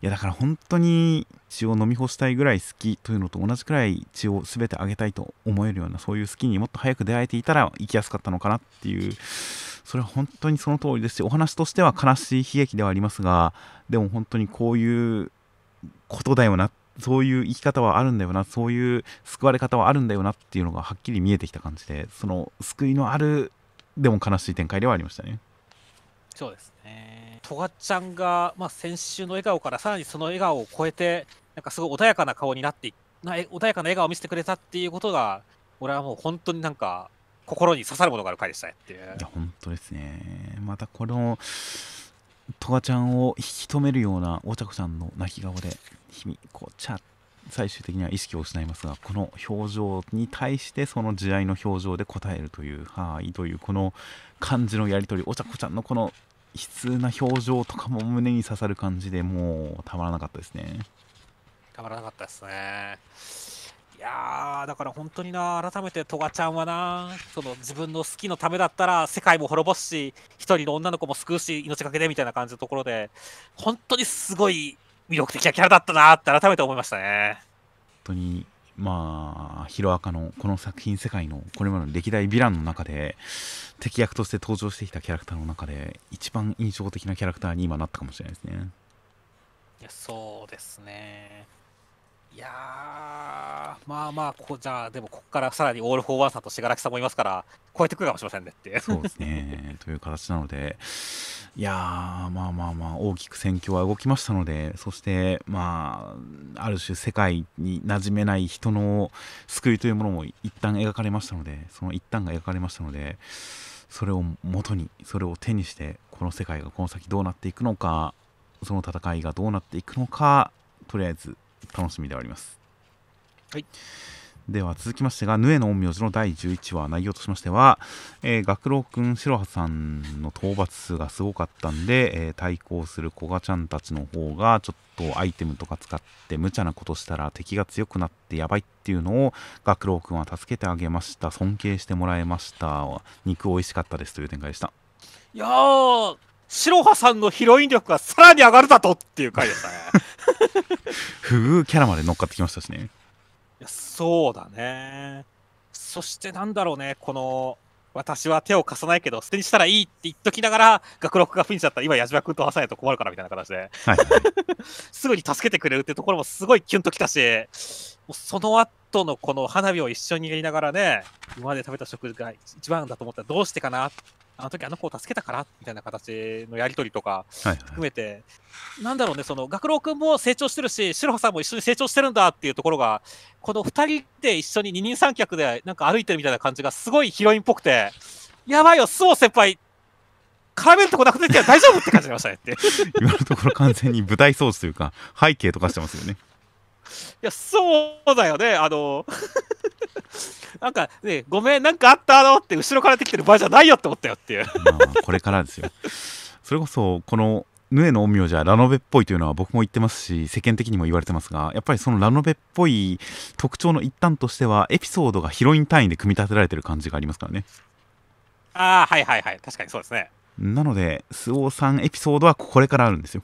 いやだから本当に血を飲み干したいぐらい好きというのと同じくらい血を全てあげたいと思えるようなそういう好きにもっと早く出会えていたら生きやすかったのかなっていうそれは本当にその通りですしお話としては悲しい悲劇ではありますがでも本当にこういうことだよなそういう生き方はあるんだよなそういう救われ方はあるんだよなっていうのがはっきり見えてきた感じでその救いのあるでも悲しい展開ではありましたね。そうですね。戸賀ちゃんが、まあ、先週の笑顔からさらにその笑顔を超えて、なんかすごい穏やかな顔になってな穏やかな笑顔を見せてくれたっていうことが、俺はもう本当になんか、心に刺さるものがある回でしたねっていうい。や本当ですねまたこのトガちゃんを引き止めるようなお茶子ちゃんの泣き顔でひみこちゃ最終的には意識を失いますがこの表情に対してその慈愛の表情で答えるというはーいというこの感じのやり取りお茶子ちゃんのこの悲痛な表情とかも胸に刺さる感じでもうたまらなかったですねたまらなかったですね。いやー、だから本当にな、改めてトガちゃんはな、その自分の好きのためだったら世界も滅ぼすし、一人の女の子も救うし、命がけでみたいな感じのところで、本当にすごい魅力的なキャラだったなって改めて思いましたね。本当にまあヒロアカのこの作品世界のこれまでの歴代ヴィランの中で敵役として登場してきたキャラクターの中で一番印象的なキャラクターに今なったかもしれないですねいやそうですね。いや、まあまあ、こうじゃあ、でもここからさらにオール・フォー・ワンさんと死柄木さんもいますから、超えてくるかもしれませんねって。そうですねという形なのでいやまあまあまあ大きく戦況は動きましたのでそしてまあある種世界に馴染めない人の救いというものも一旦描かれましたのでその一旦が描かれましたのでそれを元にそれを手にしてこの世界がこの先どうなっていくのかその戦いがどうなっていくのかとりあえず楽しみではあります。はい。では続きましてが「ヌエの陰陽師」の第11話。内容としましては、えー、学郎くん白羽さんの討伐数がすごかったんで、えー対抗する古賀ちゃんたちの方がちょっとアイテムとか使って無茶なことしたら敵が強くなってやばいっていうのを学郎くんは助けてあげました。尊敬してもらいました。肉美味しかったですという展開でした。いやー、白羽さんのヒロイン力がさらに上がるだとっていう回でしたね。不遇キャラまで乗っかってきましたしね。いやそうだね。そしてなんだろうね、この、私は手を貸さないけど、捨てにしたらいいって言っときながら、学録がピンチだったら、今、矢島君と挟ないと困るからみたいな形で、はいはい。すぐに助けてくれるっていうところもすごいキュンときたし、もうその後のこの花火を一緒にやりながらね、今まで食べた食事が一番だと思ったらどうしてかな、あの時あの子を助けたからみたいな形のやりとりとかはいはい含めて、なんだろうね、その学郎君も成長してるし、白羽さんも一緒に成長してるんだっていうところが、この2人で一緒に二人三脚でなんか歩いてるみたいな感じがすごいヒロインっぽくて、やばいよ、スオ先輩、絡めるとこなくて大丈夫って感じましたねって。い 今のところ完全に舞台装置というか背景とかしてますよねや、そうだよね、あの、なんかね、ごめん、なんかあったのって後ろから出てきてる場合じゃないよって思ったよっていう。まあこれからですよそれこそこのヌエの陰陽じゃラノベっぽいというのは僕も言ってますし世間的にも言われてますがやっぱりそのラノベっぽい特徴の一端としてはエピソードがヒロイン単位で組み立てられてる感じがありますからねああ、はいはいはい、確かにそうですね。なのでスオさんエピソードはこれからあるんですよ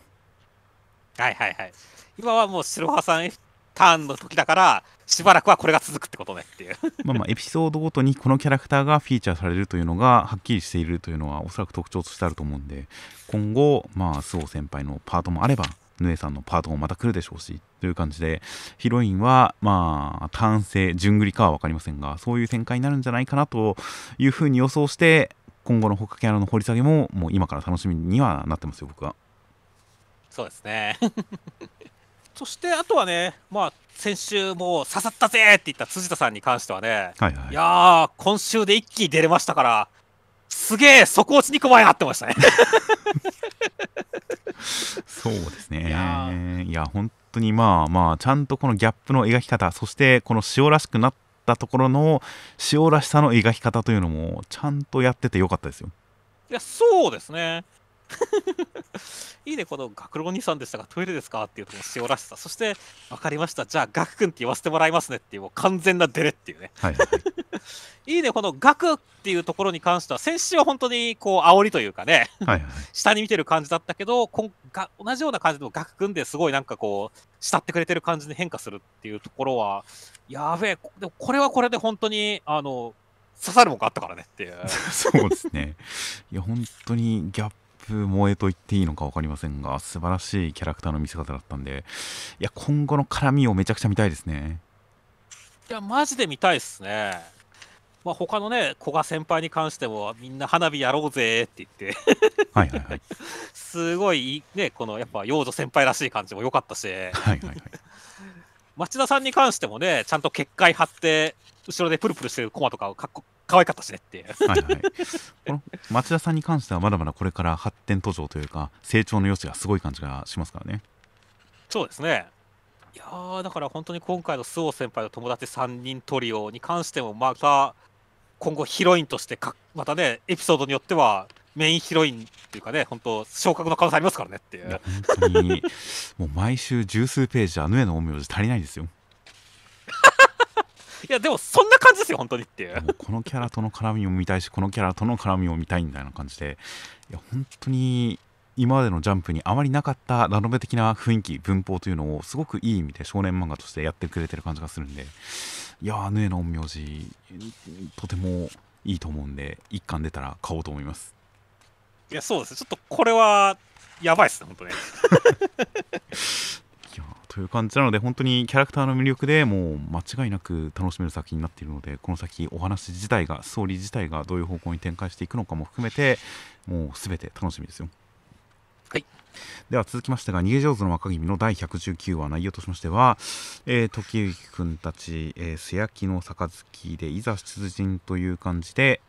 はいはいはい。今はもう白羽さんターンの時だから、しばらくはこれが続くってことねっていう。まあまあエピソードごとにこのキャラクターがフィーチャーされるというのがはっきりしているというのはおそらく特徴としてあると思うんで今後まあスオ先輩のパートもあればヌエさんのパートもまた来るでしょうしという感じでヒロインはまあ単性順繰りかは分かりませんがそういう展開になるんじゃないかなというふうに予想して今後の他キャラの掘り下げももう今から楽しみにはなってますよ僕はそうですね。そしてあとはね、まあ、先週もう刺さったぜって言った辻田さんに関してはね、はいはいいやー、今週で一気に出れましたから、すげえ、底落ちにこまいなってましたね。そうですね。いや本当にまあまあ、ちゃんとこのギャップの描き方、そしてこの塩らしくなったところの塩らしさの描き方というのも、ちゃんとやっててよかったですよ。いや、そうですね。いいね、この学郎兄さんでしたが、トイレですか？っていうところの塩らしさ、そして、分かりました、じゃあ、ガク君って言わせてもらいますねっていう、もう完全なデレっていうね。はいはいはい。いいね、このガクっていうところに関しては、先週は本当にこう、煽りというかね、はいはい。下に見てる感じだったけど、こんが同じような感じでもガク君ですごいなんかこう、慕ってくれてる感じに変化するっていうところは、やべえ、こでもこれはこれで本当に、あの、刺さるもんがあったからねっていう。そうですね。いや、本当にギャップ萌えと言っていいのか分かりませんが、素晴らしいキャラクターの見せ方だったんで、いや、今後の絡みをめちゃくちゃ見たいですね。いや、マジで見たいっすね。まあ、他のね、古賀先輩に関しても、みんな花火やろうぜって言って、はいはいはい。すごいね、このやっぱ幼女先輩らしい感じも良かったし、はいはいはい。町田さんに関してもね、ちゃんと結界張って、後ろでプルプルしてるコマとかかっこ可愛かったしねっていう。はいはい、この町田さんに関してはまだまだこれから発展途上というか成長の余地がすごい感じがしますからねそうですね。いやー、だから本当に今回の周防先輩の友達3人トリオに関しても、また今後ヒロインとしてか、またね、エピソードによってはメインヒロインっていうかね、本当、昇格の可能性ありますからねってい。いうや本当にもう毎週十数ページじゃヌエの陰陽師足りないですよいや、でもそんな感じですよ、本当にっていう。このキャラとの絡みを見たいしこのキャラとの絡みを見たいみたいな感じでいや本当に今までのジャンプにあまりなかったラノベ的な雰囲気文法というのをすごくいい意味で少年漫画としてやってくれてる感じがするんでいやーヌエの陰陽師とてもいいと思うんで一巻出たら買おうと思いますいや、そうです。ちょっとこれは、やばいっすね、本当ね。いやーとという感じなので本当にキャラクターの魅力でもう間違いなく楽しめる作品になっているのでこの先お話自体がストーリー自体がどういう方向に展開していくのかも含めてもう全て楽しみですよ。はい。では続きましてが逃げ上手の若君の第119話内容としましては、えー、時行君たち、えー、素焼きの杯でいざ出陣という感じで、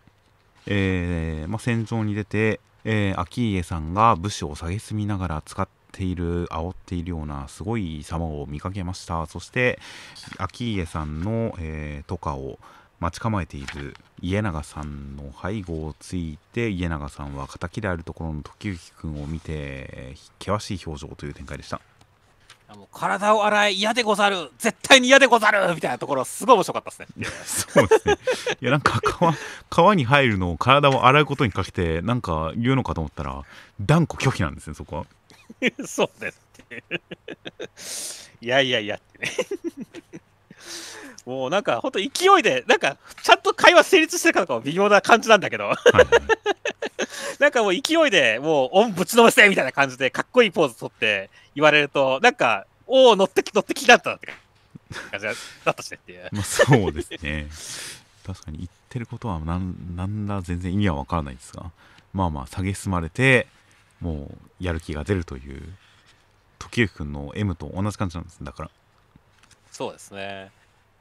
えーまあ、戦場に出て、えー、秋家さんが武士を蔑みながら使っている煽っているようなすごい様を見かけました。そして秋家さんの、えー、とかを待ち構えている家長さんの背後をついて家長さんは敵であるところの時行君を見て険しい表情という展開でした。もう体を洗い嫌でござる。絶対に嫌でござる。みたいなところすごい面白かったですね。いやそうですね。いやなんか川川に入るのを体を洗うことにかけてなんか言うのかと思ったら断固拒否なんですねそこは そうですって。いやいやいや。ってねもうなんか本当勢いでなんかちゃんと会話成立してるかどうかも微妙な感じなんだけど、はいはい、なんかもう勢いでもうオンぶちのめせみたいな感じでかっこいいポーズ取って言われるとなんかおお乗ってき乗ってきだったって感じだったしねっていうまあそうですね確かに言ってることはなんなんだ全然意味は分からないですがまあまあ蔑まれてもうやる気が出るという時行君の M と同じ感じなんです。だから。そうですね。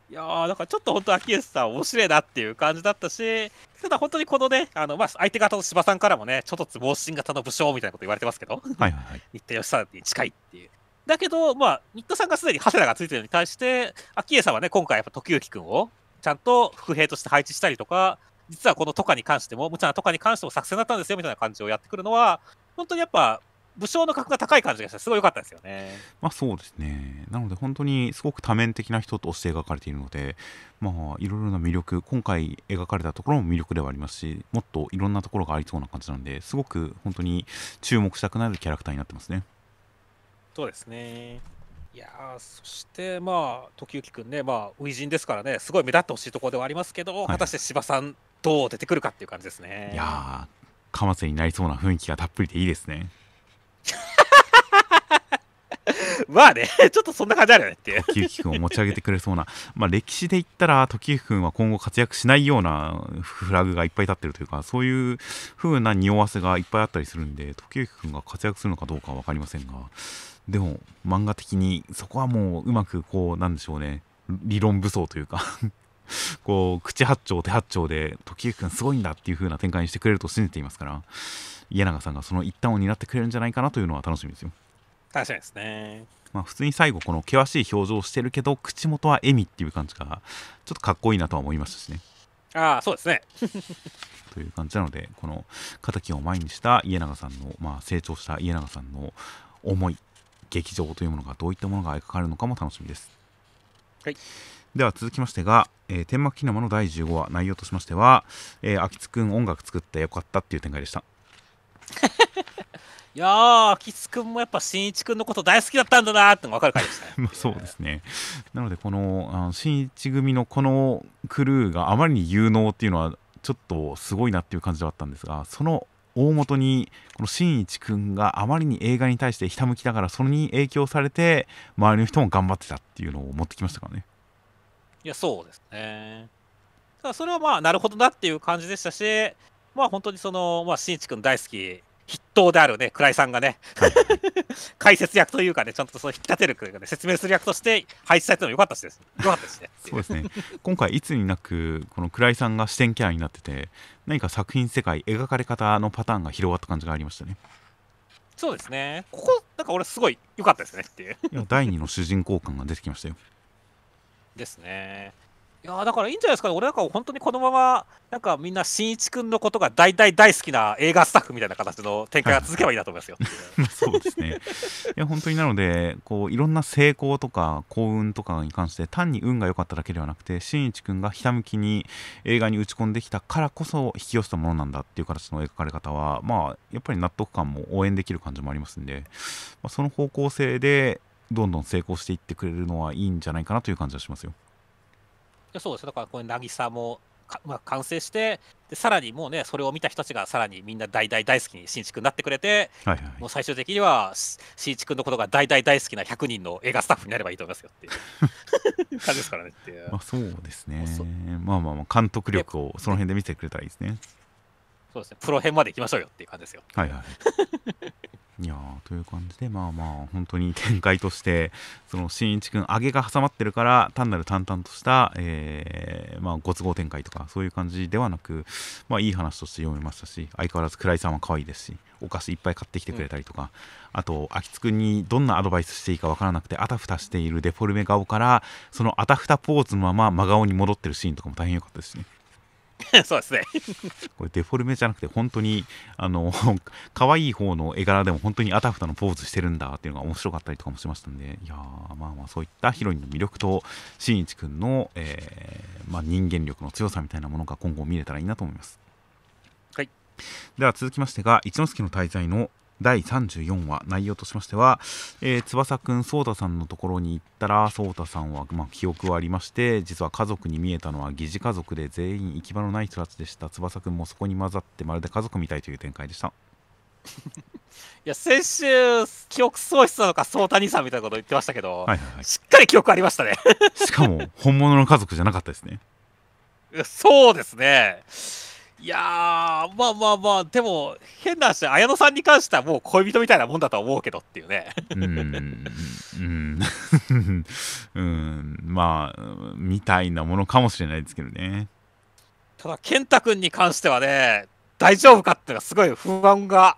いやー、だからちょっと本当、秋吉さん、面白いなっていう感じだったし、ただ本当にこのね、あのまあ、相手方の芝さんからもね、ちょっとつ盲信型の武将みたいなこと言われてますけど、はいはいはい、新田義貞に近いっていう。だけど、まあ、新田さんがすでに長谷田がついてるのに対して、秋家さんはね、今回やっぱ時行君をちゃんと副兵として配置したりとか、実はこのトカに関しても、無茶なトカに関しても作戦だったんですよみたいな感じをやってくるのは、本当にやっぱ武将の格が高い感じがしてすごい良かったですよね。まあそうですね。なので本当にすごく多面的な人として描かれているので、まあいろいろな魅力、今回描かれたところも魅力ではありますし、もっといろんなところがありそうな感じなんで、すごく本当に注目したくなるキャラクターになってますね。そうですね。いやそしてまあ時行くんね、まあ初陣ですからね、すごい目立ってほしいところではありますけど、はい、果たして芝さんどう出てくるかっていう感じですね。いやー、かませになりそうな雰囲気がたっぷりでいいですね。まあね、ちょっとそんな感じあるよねっていう。時行君を持ち上げてくれそうな、まあ、歴史で言ったら、時行君は今後活躍しないようなフラグがいっぱい立ってるというか、そういう風な匂わせがいっぱいあったりするんで、時行君が活躍するのかどうかは分かりませんが、でも、漫画的にそこはもううまく、こう、なんでしょうね、理論武装というか こう、口八丁、手八丁で、時行君すごいんだっていう風な展開にしてくれると信じていますから、家長さんがその一端を担ってくれるんじゃないかなというのは楽しみですよ。確かにですね。まあ、普通に最後この険しい表情をしてるけど口元は笑みっていう感じがちょっとかっこいいなとは思いましたしね。ああそうですね。という感じなのでこの敵を前にした家長さんの、まあ、成長した家長さんの思い劇場というものがどういったものが描かれるのかも楽しみです。はい、では続きましてが、えー、天幕キネマの第15話内容としましては、えー、秋津くん音楽作ってよかったっていう展開でした。いやー、秋津君もやっぱ新一君のこと大好きだったんだなって分かる回でしたね。まあそうですね。なので、このあの新一組のこのクルーがあまりに有能っていうのは、ちょっとすごいなっていう感じではあったんですが、その大元に、この新一君があまりに映画に対してひたむきだから、それに影響されて、周りの人も頑張ってたっていうのを持ってきましたからね。いや、そうですね。ただそれはまあ、なるほどなっていう感じでしたし、まあ本当にその、まあ、新一君大好き筆頭であるね、倉井さんがね、解説役というかね、ちゃんとその引き立てるかね、説明する役として配置されたのよかったです。よかったですね。そうですね。今回いつになく、この倉井さんが視点キャラになってて、何か作品世界、描かれ方のパターンが広がった感じがありましたね。そうですね。ここ、なんか俺すごい良かったですねっていう。いや、第二の主人公感が出てきましたよ。ですね。いやだからいいんじゃないですか、俺なんか本当にこのまま、なんかみんな、しんいち君のことが大大大好きな映画スタッフみたいな形の展開が続けばいいなと思いますよ。そうですね。いや、本当になので、こういろんな成功とか幸運とかに関して、単に運が良かっただけではなくて、しんいち君がひたむきに映画に打ち込んできたからこそ引き寄せたものなんだっていう形の描かれ方は、まあ、やっぱり納得感も応援できる感じもありますんで、まあ、その方向性で、どんどん成功していってくれるのはいいんじゃないかなという感じはしますよ。やそうですだからこれ渚もかまあ、完成してでさらにもうねそれを見た人たちがさらにみんな大大大好きにしんいちくんになってくれてはいはいもう最終的にはししんいちくんのことが大大大好きな100人の映画スタッフになればいいと思いますよっていう。感じですからねっていう。まあそうですね。まあまあまあ監督力をその辺で見せてくれたらいいですね。そうですね。プロ編まで行きましょうよっていう感じですよ。はいはい いやーという感じでまあまあ本当に展開としてそのしんいちくん上げが挟まってるから単なる淡々とした、えーまあ、ご都合展開とかそういう感じではなくまあいい話として読めましたし相変わらず倉井さんは可愛いですしお菓子いっぱい買ってきてくれたりとか、あと秋津くんにどんなアドバイスしていいかわからなくてあたふたしているデフォルメ顔からそのあたふたポーズのまま真顔に戻ってるシーンとかも大変良かったですね。そうですね。これデフォルメじゃなくて本当にあの 可愛い方の絵柄でも本当にあたふたのポーズしてるんだっていうのが面白かったりとかもしましたんで。いやーまあまあそういったヒロインの魅力としんいちくんの、えーまあ、人間力の強さみたいなものが今後見れたらいいなと思います。はい。では続きましてが一之輔の滞在の第34話内容としましては、えー翼くん颯太さんのところに行ったら颯太さんは、まあ、記憶はありまして実は家族に見えたのは疑似家族で全員行き場のない人たちでした。翼くんもそこに混ざってまるで家族みたいという展開でした。いや先週記憶喪失なのかそうた兄さんみたいなこと言ってましたけど、はいはいはい。しっかり記憶ありましたね。しかも本物の家族じゃなかったですね。そうですねいやーまあまあまあでも変な話綾野さんに関してはもう恋人みたいなもんだとは思うけどっていうね。うーんうん。うん まあみたいなものかもしれないですけどね。ただ健太君に関してはね大丈夫かっていうのがすごい不安が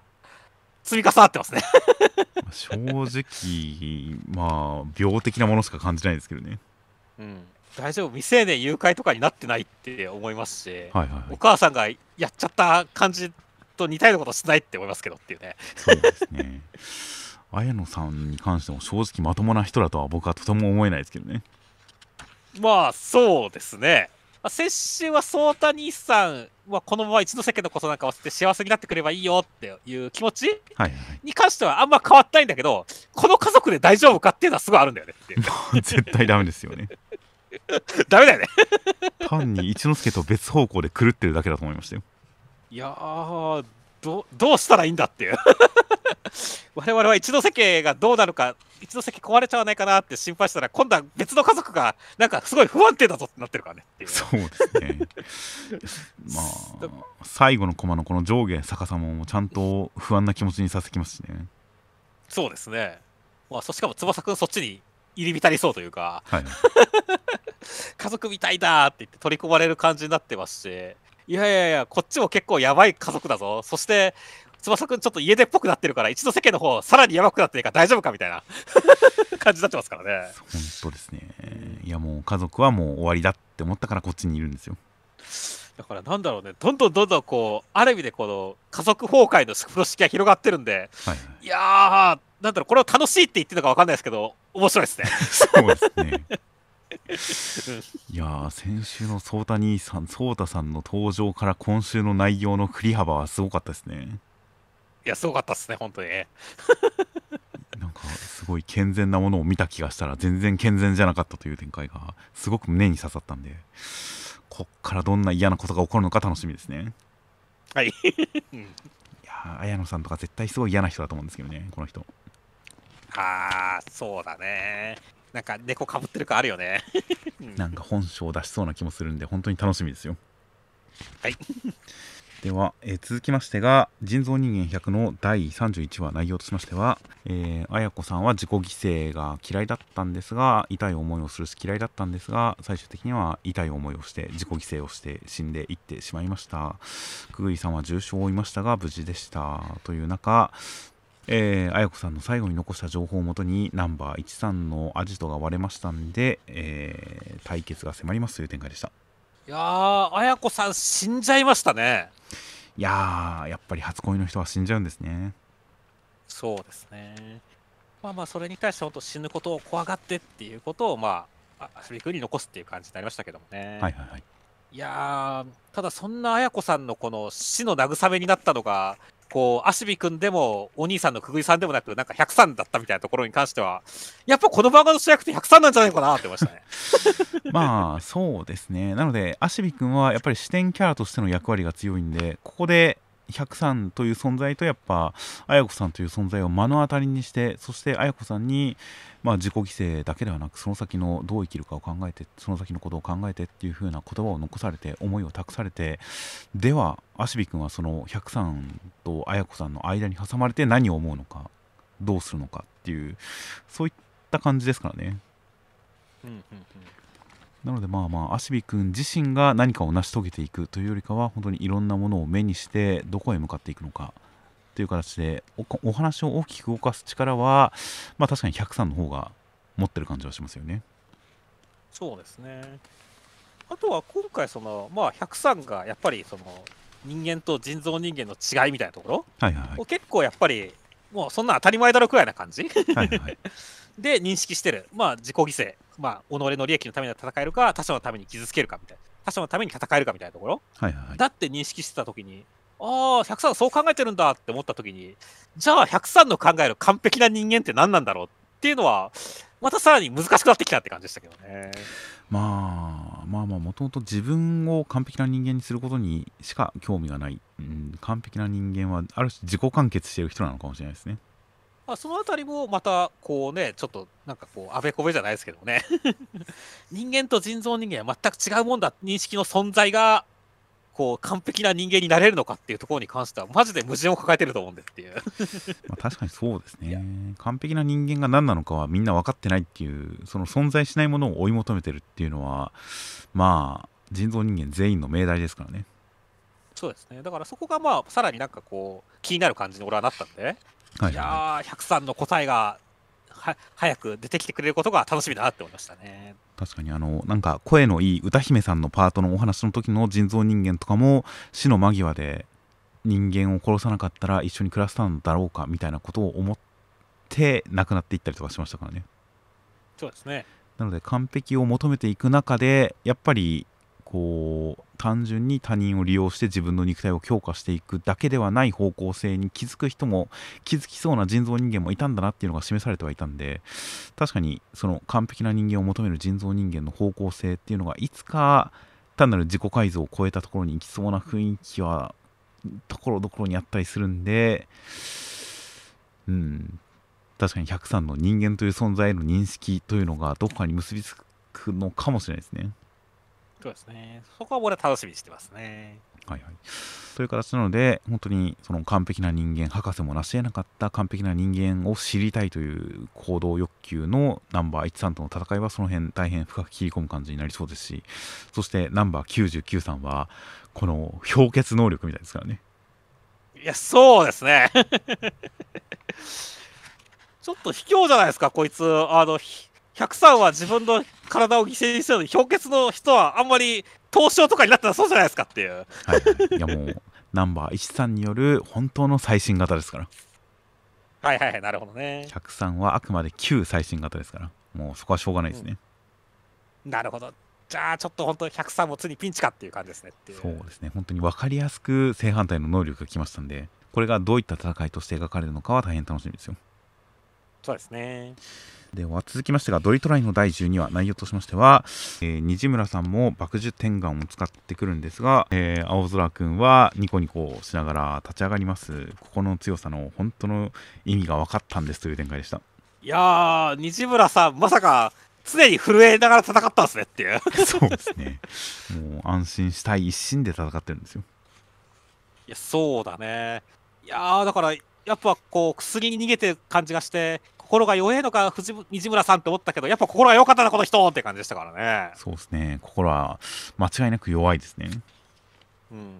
積み重なってますね。正直まあ病的なものしか感じないですけどね。うん大丈夫？未成年誘拐とかになってないって思いますし、はいはいはい。お母さんがやっちゃった感じと似たようなことしないって思いますけどっていうね。そうですね。綾野さんに関しても正直まともな人だとは僕はとても思えないですけどね。まあそうですね。まあ、先週は颯太兄さんはこのまま一ノ瀬家のことなんか忘れて幸せになってくればいいよっていう気持ちに関してはあんま変わったないんだけど、この家族で大丈夫かっていうのはすごいあるんだよね 絶対ダメですよね ダメだよね。単に一之輔と別方向で狂ってるだけだと思いましたよいやーど、どうしたらいいんだっていう。我々は一ノ瀬家がどうなるか、一ノ瀬家壊れちゃわないかなって心配したら、今度は別の家族がなんかすごい不安定だぞってなってるからね。そうですねまあ最後のコマのこの上下逆さまもちゃんと不安な気持ちにさせてきますしねそうですね。まあ、そしかも翼くんそっちに入り浸りそうというか、はい 家族みたいだって言って取り込まれる感じになってますし、いやいやいや、こっちも結構やばい家族だぞ。そして、翼くんちょっと家出っぽくなってるから、一度世間の方、さらにやばくなってるから大丈夫かみたいな。感じになってますからね。本当ですね。いやもう家族はもう終わりだって思ったからこっちにいるんですよ。だからなんだろうね、どんどんどんどんこう、ある意味でこの家族崩壊の風呂敷が広がってるんで、はいはい。いやー、なんだろう、これを楽しいって言ってるのか分かんないですけど、面白いですね。そうですね いやー先週の颯太兄さん颯太さんの登場から今週の内容の振り幅はすごかったですねいや、すごかったですね、本当にね。なんかすごい健全なものを見た気がしたら全然健全じゃなかったという展開がすごく胸に刺さったんでこっからどんな嫌なことが起こるのか楽しみですねはい。うんいやー綾野さんとか絶対すごい嫌な人だと思うんですけどねこの人あー、そうだね。なんか猫かぶってる感あるよね。う んなんか本性を出しそうな気もするんで本当に楽しみですよはいでは、えー続きましてが「人造人間100」の第31話内容としましては、えー、綾子さんは自己犠牲が嫌いだったんですが痛い思いをするし嫌いだったんですが最終的には痛い思いをして自己犠牲をして死んでいってしまいましたくぐいさんは重傷を負いましたが無事でしたという中えー、綾子さんの最後に残した情報をもとにナンバー13のアジトが割れましたんで、えー対決が迫りますという展開でしたいやー、綾子さん死んじゃいましたね。いやーやっぱり初恋の人は死んじゃうんですねそうですね。まあまあ、それに対して本当死ぬことを怖がってっていうことを、まあ、あアビ君に残すっていう感じになりましたけどもね。はいはいはいいやー、ただそんな綾子さんのこの死の慰めになったのが、こう、アシビ君でも、お兄さんのくぐいさんでもなく、なんか103だったみたいなところに関しては、やっぱこの漫画の主役って103なんじゃないかなってましたね。まあそうですねなのでアシビ君はやっぱり視点キャラとしての役割が強いんでここで103という存在とやっぱ綾子さんという存在を目の当たりにしてそして綾子さんに、まあ、自己犠牲だけではなくその先のどう生きるかを考えてその先のことを考えてっていう風な言葉を残されて思いを託されてではアシビ君はその103と綾子さんの間に挟まれて何を思うのかどうするのかっていうそういった感じですからね。うんなのでまあまあアシビ君自身が何かを成し遂げていくというよりかは本当にいろんなものを目にしてどこへ向かっていくのかという形でおお話を大きく動かす力はまあ確かに103の方が持ってる感じはしますよね。そうですね。あとは今回、その、まあ、103がやっぱり、その、人間と人造人間の違いみたいなところはいはいを結構やっぱり、もうそんな当たり前だろくらいな感じはいはいはいで認識してる。まあ、自己犠牲。まあ、己の利益のために戦えるか、他者のために傷つけるかみたいな。他者のために戦えるかみたいなところはいはいはいだって認識してたときに、ああ、103そう考えてるんだって思ったときに、じゃあ103の考える完璧な人間って何なんだろうっていうのは、またさらに難しくなってきたって感じでしたけどね。まあまあまあもともと自分を完璧な人間にすることにしか興味がない、うん、完璧な人間はある種自己完結している人なのかもしれないですね。まあ、そのあたりもまたこうねちょっとなんかこうあべこべじゃないですけどね。人間と人造人間は全く違うもんだ認識の存在がこう完璧な人間になれるのかっていうところに関してはマジで矛盾を抱えてると思うんでっていう。まあ、確かにそうですね。完璧な人間が何なのかはみんな分かってないっていうその存在しないものを追い求めてるっていうのはまあ人造人間全員の命題ですからね。そうですね。だからそこがまあさらになんかこう気になる感じに俺はなったんで、はいいやー103の答えがは早く出てきてくれることが楽しみだなって思いましたね。確かにあのなんか声のいい歌姫さんのパートのお話の時の人造人間とかも死の間際で人間を殺さなかったら一緒に暮らせたんだろうかみたいなことを思って亡くなっていったりとかしましたからね。そうですね。なので完璧を求めていく中でやっぱりこう単純に他人を利用して自分の肉体を強化していくだけではない方向性に気づく人も気づきそうな人造人間もいたんだなっていうのが示されてはいたんで確かにその完璧な人間を求める人造人間の方向性っていうのがいつか単なる自己改造を超えたところに行きそうな雰囲気はところどころにあったりするんでうん確かに103の人間という存在への認識というのがどこかに結びつくのかもしれないですね。そうですねそこは俺は楽しみにしてますねはいはい、という形なので本当にその完璧な人間博士も成し得なかった完璧な人間を知りたいという行動欲求のナンバー13との戦いはその辺大変深く切り込む感じになりそうですしそしてナンバー99さんはこの氷結能力みたいですからねいや、そうですね。ちょっと卑怯じゃないですか、こいつ。あの、ひ103は自分の体を犠牲にしてるのに、氷結の人はあんまり凍傷とかになったらそうじゃないですかっていう。はい、はい、いやもうナンバー13による本当の最新型ですからはいはいはい、なるほどね。103はあくまで旧最新型ですからもうそこはしょうがないですね、なるほど。じゃあ、ちょっと本当に103もついにピンチかっていう感じですね。そうですね本当に分かりやすく正反対の能力が来ましたんでこれがどういった戦いとして描かれるのかは大変楽しみですよそうですね。では続きましてがドリトライの第12話内容としましては、えー虹村さんも爆樹天眼を使ってくるんですが、えー青空くんはニコニコしながら立ち上がります心の強さの本当の意味が分かったんですという展開でしたいやー、西村さん、まさか常に震えながら戦ったんですねっていう。そうですねもう安心したい一心で戦ってるんですよいや、そうだね。いやー、だから、やっぱこう、薬に逃げてる感じがして、心が弱えのか、藤西村さんって思ったけど、やっぱ心が良かったな、この人って感じでしたからね。そうですね心は間違いなく弱いですねうん。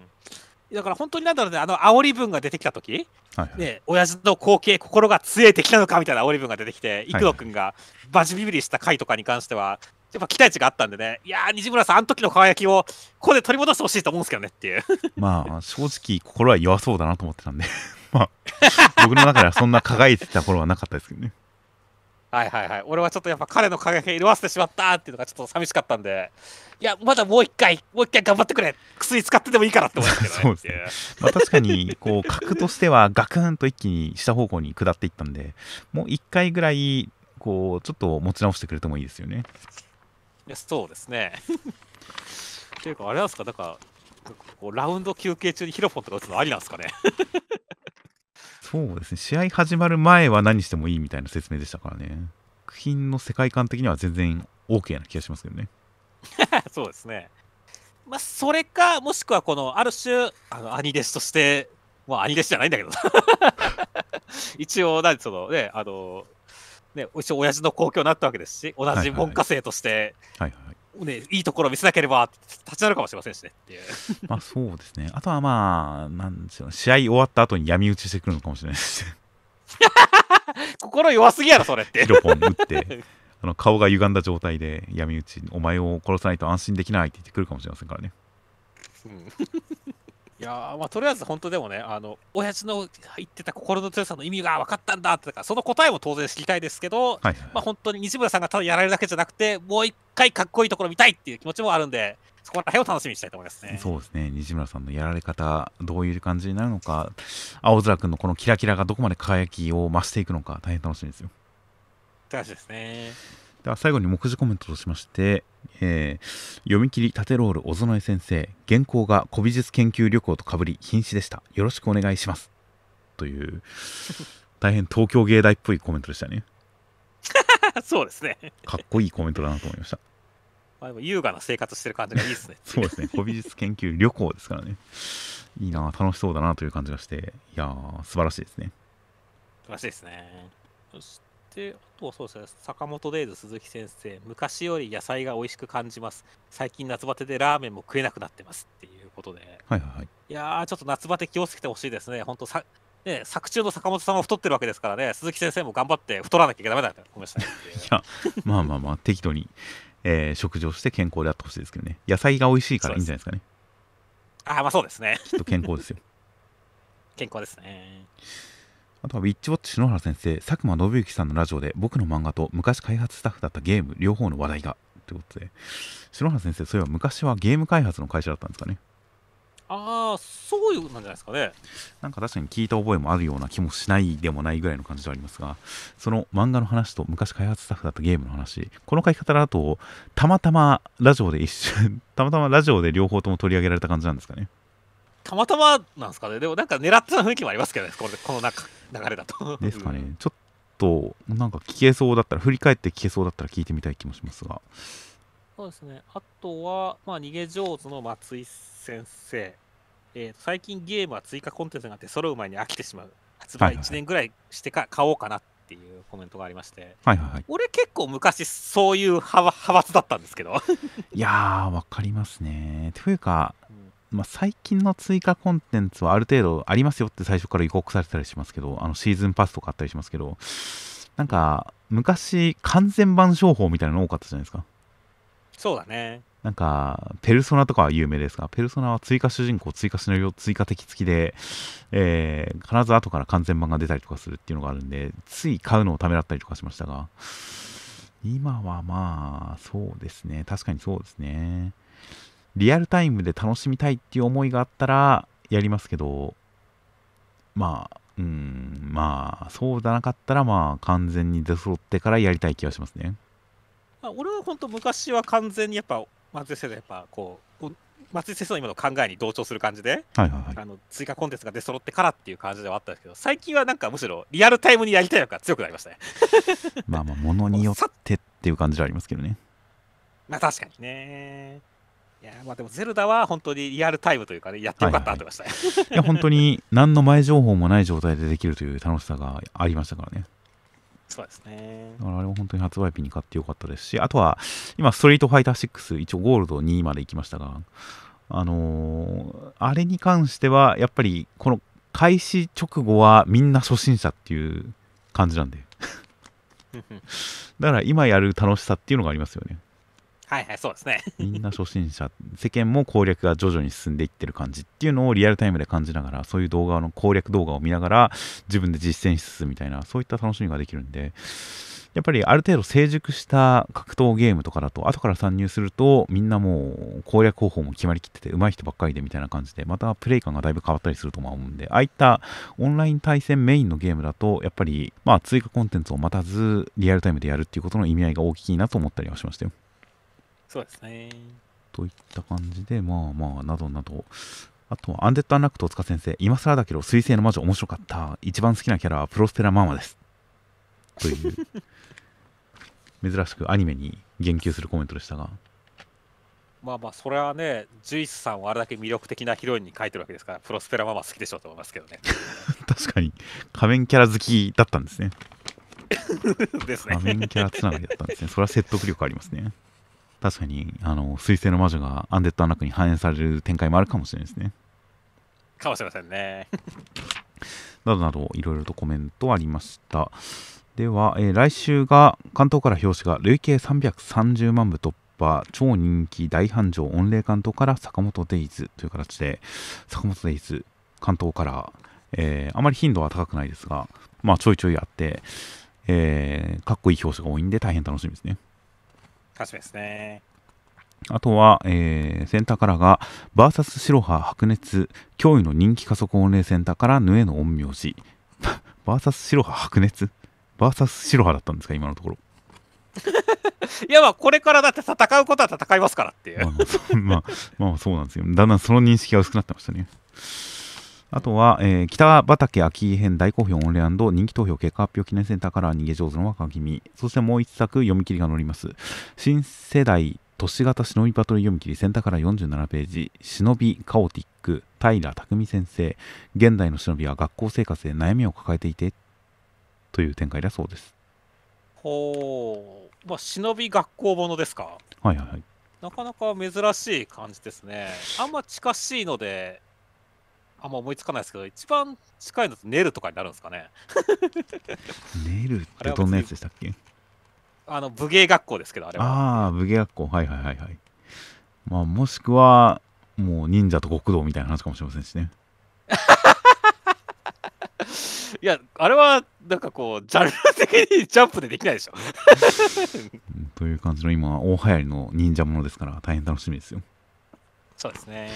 だから本当になんだろうね、あの煽り文が出てきた時はいはい、ね、親父の後継、心が強い敵なのかみたいな煽り文が出てきて、い幾野君がバジビビリした回とかに関しては、やっぱ期待値があったんでね、いやー、西村さん、あの時の輝きをここで取り戻してほしいと思うんですけどねっていう。まあ正直心は弱そうだなと思ってたんでまあ僕の中ではそんな輝いてた頃はなかったですけどねはいはいはい。俺はちょっとやっぱ彼の輝きが色あせてしまったっていうのがちょっと寂しかったんで、いや、まだもう一回、もう一回頑張ってくれ薬使ってでもいいからって思ったけどね。そうですねまあ、確かにこう角としてはガクンと一気に下方向に下っていったんでもう1回ぐらいこうちょっと持ち直してくれてもいいですよねいやそうですね。っていうか、あれなんですか、なんか、こうラウンド休憩中にヒロポンとか打つのありなんですかね？そうですね。試合始まる前は何してもいいみたいな説明でしたからね。作品の世界観的には全然 OK な気がしますけどね。そうですね。まあ、それか、もしくはこの、ある種、あの兄弟子として、まあ、兄弟子じゃないんだけど。な 一応、なんそのね、あの、ね、一応、親父の公共になったわけですし、同じ文科生として、はいはいね、いいところを見せなければ立ち直るかもしれませんしねっていう。まあそうですね。あとはまあなんでしょう試合終わった後に闇討ちしてくるのかもしれないですね。心弱すぎやろ、それって。ヒ。ロポン打って。あの顔が歪んだ状態で闇討ちお前を殺さないと安心できないって言ってくるかもしれませんからね。うんいやーまあとりあえず本当でもねあの親父の言ってた心の強さの意味が分かったんだってだからその答えも当然知りたいですけど、はいはい、まあ本当に西村さんがただやられるだけじゃなくてもう一回かっこいいところ見たいっていう気持ちもあるんでそこら辺を楽しみにしたいと思いますね。そうですね西村さんのやられ方どういう感じになるのか青空君のこのキラキラがどこまで輝きを増していくのか大変楽しみですよって感じですね。では最後に目次コメントとしまして、えー読み切り縦ロール小園井先生原稿が古美術研究旅行とかぶり瀕死でした。よろしくお願いします。という大変東京芸大っぽいコメントでしたね。そうですね。かっこいいコメントだなと思いました。まあ、でも優雅な生活してる感じがいいですね。そうですね。古美術研究旅行ですからね。いいな楽しそうだなという感じがして。いやー素晴らしいですね。素晴らしいですね。そして、あとはそうですね、坂本デイズ鈴木先生、昔より野菜が美味しく感じます。最近夏バテでラーメンも食えなくなってますっていうことで、はいはいはいいやー、ちょっと夏バテ気をつけてほしいですね。本当さ、ね、作中の坂本さんも太ってるわけですからね、鈴木先生も頑張って太らなきゃいけダメだと思いましたねっていう。いやまあまあまあ適度に、えー食事をして健康であってほしいですけどね野菜が美味しいからいいんじゃないですかねあーまあそうですね。きっと健康ですよ 健康ですね。あとはウィッチウォッチ篠原先生佐久間信之さんのラジオで僕の漫画と昔開発スタッフだったゲーム両方の話題が。ということで。篠原先生そういえば昔はゲーム開発の会社だったんですかね？ああ、そういうなんじゃないですかね。なんか確かに聞いた覚えもあるような気もしないでもないぐらいの感じではありますがその漫画の話と昔開発スタッフだったゲームの話この書き方だとたまたまラジオで一瞬 たまたまラジオで両方とも取り上げられた感じなんですかね？たまたまなんですかね。でもなんか狙ってた雰囲気もありますけどね、これこの中流れだと。ですかね、うんちょっとなんか聞けそうだったら振り返って聞けそうだったら聞いてみたい気もしますがそうですね。あとは、まあ、逃げ上手の松井先生。えー最近ゲームは追加コンテンツが出揃う前に飽きてしまう。発売はいはい1年ぐらいしてか買おうかなっていうコメントがありまして。はいはいはい俺結構昔そういう派派閥だったんですけど。いやーわかりますねというかうんまあ、最近の追加コンテンツはある程度ありますよって最初から予告されてたりしますけどあのシーズンパスとかあったりしますけどなんか昔完全版商法みたいなの多かったじゃないですか。そうだね。なんかペルソナとかは有名ですがペルソナは追加主人公追加シナリオ追加敵付きで、えー必ず後から完全版が出たりとかするっていうのがあるんでつい買うのをためらったりとかしましたが今はまあそうですね。確かにそうですねリアルタイムで楽しみたいっていう思いがあったらやりますけどまあうんまあそうじゃなかったらまあ完全に出揃ってからやりたい気がしますね。まあ、俺は本当昔は完全にやっぱ松井先生のやっぱこう松井先生の今の考えに同調する感じで、はいはいはい。あの追加コンテンツが出揃ってからっていう感じではあったんですけど最近はなんかむしろリアルタイムにやりたいのが強くなりましたね。まあまあものによってっていう感じはありますけどね。まあ確かにねいやまあでもゼルダは本当にリアルタイムというかねやってよかったと思いました。ね、いや本当に何の前情報もない状態でできるという楽しさがありましたからね。そうですね。だからあれは本当に発売日に買ってよかったですしあとは今ストリートファイター6一応ゴールド2まで行きましたがあのーあれに関してはやっぱりこの開始直後はみんな初心者っていう感じなんで。だから今やる楽しさっていうのがありますよねはいはいそうですね。みんな初心者世間も攻略が徐々に進んでいってる感じっていうのをリアルタイムで感じながらそういう動画の攻略動画を見ながら自分で実践しつつみたいなそういった楽しみができるんでやっぱりある程度成熟した格闘ゲームとかだと後から参入するとみんなもう攻略方法も決まりきってて上手い人ばっかりでみたいな感じでまたプレイ感がだいぶ変わったりすると思うんでああいったオンライン対戦メインのゲームだとやっぱりまあ追加コンテンツを待たずリアルタイムでやるっていうことの意味合いが大きいなと思ったりはしましたよ。そうですね。といった感じでまあまあなどなど。あとはアンデッド・アンラックと塚先生。今更だけど彗星の魔女面白かった。一番好きなキャラはプロスペラママです。という珍しくアニメに言及するコメントでしたが。まあまあ、それはね、ジュイスさんをあれだけ魅力的なヒロインに書いてるわけですから、プロスペラママ好きでしょうと思いますけどね。確かに。仮面キャラ好きだったんですね。ですね。仮。面キャラつながりだったんですね。それは説得力ありますね確かにあの彗星の魔女がアンデッド・アンラックに反映される展開もあるかもしれないですね。かもしれませんね。などなどいろいろとコメントありました。では、えー来週が関東から表紙が累計330万部突破超人気大繁盛御礼関東から坂本デイズという形で坂本デイズ関東から、えーあまり頻度は高くないですがまあちょいちょいあって、えーかっこいい表紙が多いんで大変楽しみですね楽しみですね。あとは、えーセンターカラーが、バーサス白羽白熱、驚異の人気加速御礼センターから、ヌエの陰陽師。バーサス白羽白熱？バーサス白羽だったんですか、今のところ。いや、まあ、これからだって戦うことは戦いますからっていうまあ、まあそうなんですよ。だんだんその認識が薄くなってましたね。あとは、えー北畠秋編大好評オンレ人気投票結果発表記念センターから逃げ上手の若君。そしてもう一作読み切りが載ります。新世代都市型忍びバトル読み切りセンターから47ページ。忍びカオティック平匠先生。現代の忍びは学校生活で悩みを抱えていてという展開だそうです。ほう。まあ、忍び学校ものですか？はいはいはい。なかなか珍しい感じですね。あんま近しいので、あんま思いつかないですけど、一番近いのってネルとかになるんですかね。ネルってどんなやつでしたっけ？あの武芸学校ですけど、あれは。ああ、武芸学校、はいはいはいはい。まあ、もしくは、もう忍者と極道みたいな話かもしれませんしね。いや、あれはなんかこう、ジャンル的にジャンプでできないでしょ。う んという感じの今、大流行りの忍者ものですから、大変楽しみですよ。そうですね。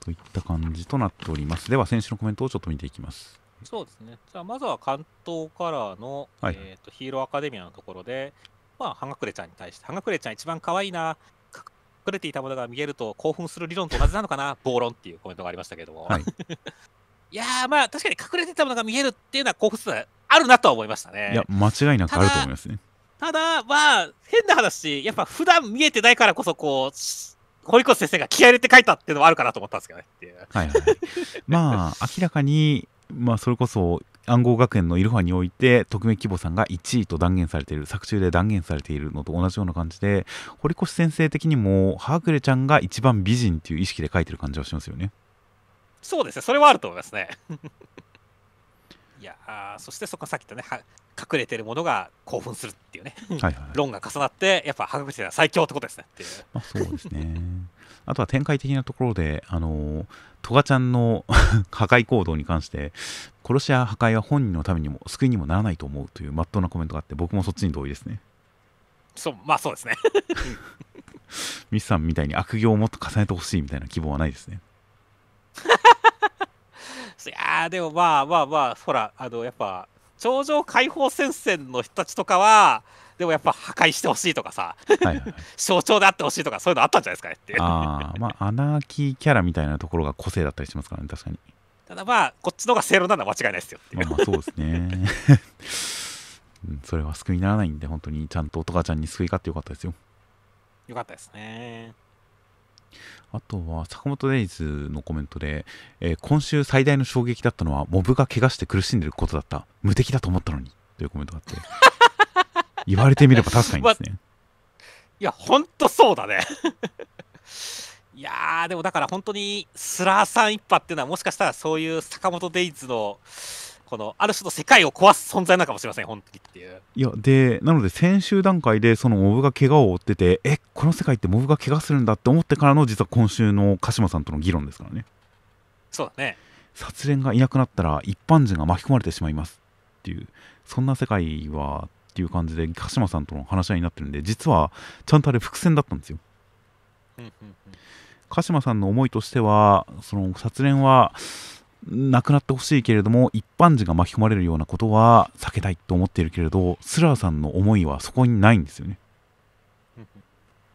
といった感じとなっております。では、選手のコメントをちょっと見ていきます。そうですね。じゃあ、まずは関東カラーの、はいえーとヒーローアカデミアのところで、まあ、ハガクレちゃんに対して、ハガクレちゃん一番可愛いな、か隠れていたものが見えると興奮する理論と同じなのかな、暴論っていうコメントがありましたけども。はい。いやー、まあ、確かに隠れていたものが見えるっていうのは興奮するあるなとは思いましたね。いや、間違いなくあると思いますね。ただ、まあ、変な話、やっぱ普段見えてないからこそ、こう、し堀越先生が気合い入れて書いたっていうのはあるかなと思ったんですけどねっていう。はいはいはい。まあ、明らかに、まあ、それこそ、暗号学園のイルファにおいて、匿名規模さんが1位と断言されている、作中で断言されているのと同じような感じで、堀越先生的にも、ハークレちゃんが一番美人っていう意識で書いてる感じはしますよね。そうですね、それはあると思いますね。いやーそしてそこさっき言ったね、は隠れてるものが興奮するっていうね、はいはい。論が重なって、やっぱ博物は最強ってことですねっていう。まあ、そうですね。あとは展開的なところで、あのトガちゃんの 破壊行動に関して、殺しや破壊は本人のためにも救いにもならないと思うというまっとうなコメントがあって、僕もそっちに同意ですね。そう、まあそうですね。ミスさんみたいに悪行をもっと重ねてほしいみたいな希望はないですね。いやーでもまあまあまあ、ほら、あの、やっぱ、頂上解放戦線の人たちとかは、でもやっぱ破壊してほしいとかさ、はいはいはい。象徴であってほしいとか、そういうのあったんじゃないですかねって。ああ、まあ、アナーキーキャラみたいなところが個性だったりしますからね、確かに。ただまあ、こっちの方が正論なのは間違いないですよっていう。まあまあ、そうですね。うんそれは救いにならないんで、本当にちゃんとトガちゃんに救い勝ってよかったですよ。よかったですね。あとは坂本デイズのコメントで、えー今週最大の衝撃だったのはモブが怪我して苦しんでることだった。無敵だと思ったのに。というコメントがあって。言われてみれば確かにですね、いや、ほんとそうだね。いやー、でもだから本当にスラーさん一派っていうのは、もしかしたらそういう坂本デイズの、このある種の世界を壊す存在なのかもしれません、本当にっていう。いやでなので先週段階でそのモブが怪我を負っててえこの世界ってモブが怪我するんだって思ってからの実は今週の鹿島さんとの議論ですからねそうだね。殺練がいなくなったら一般人が巻き込まれてしまいますっていうそんな世界はっていう感じで鹿島さんとの話し合いになってるんで実はちゃんとあれ伏線だったんですようんうんうん鹿島さんの思いとしてはその殺練はなくなってほしいけれども一般人が巻き込まれるようなことは避けたいと思っているけれどスラーさんの思いはそこにないんですよね。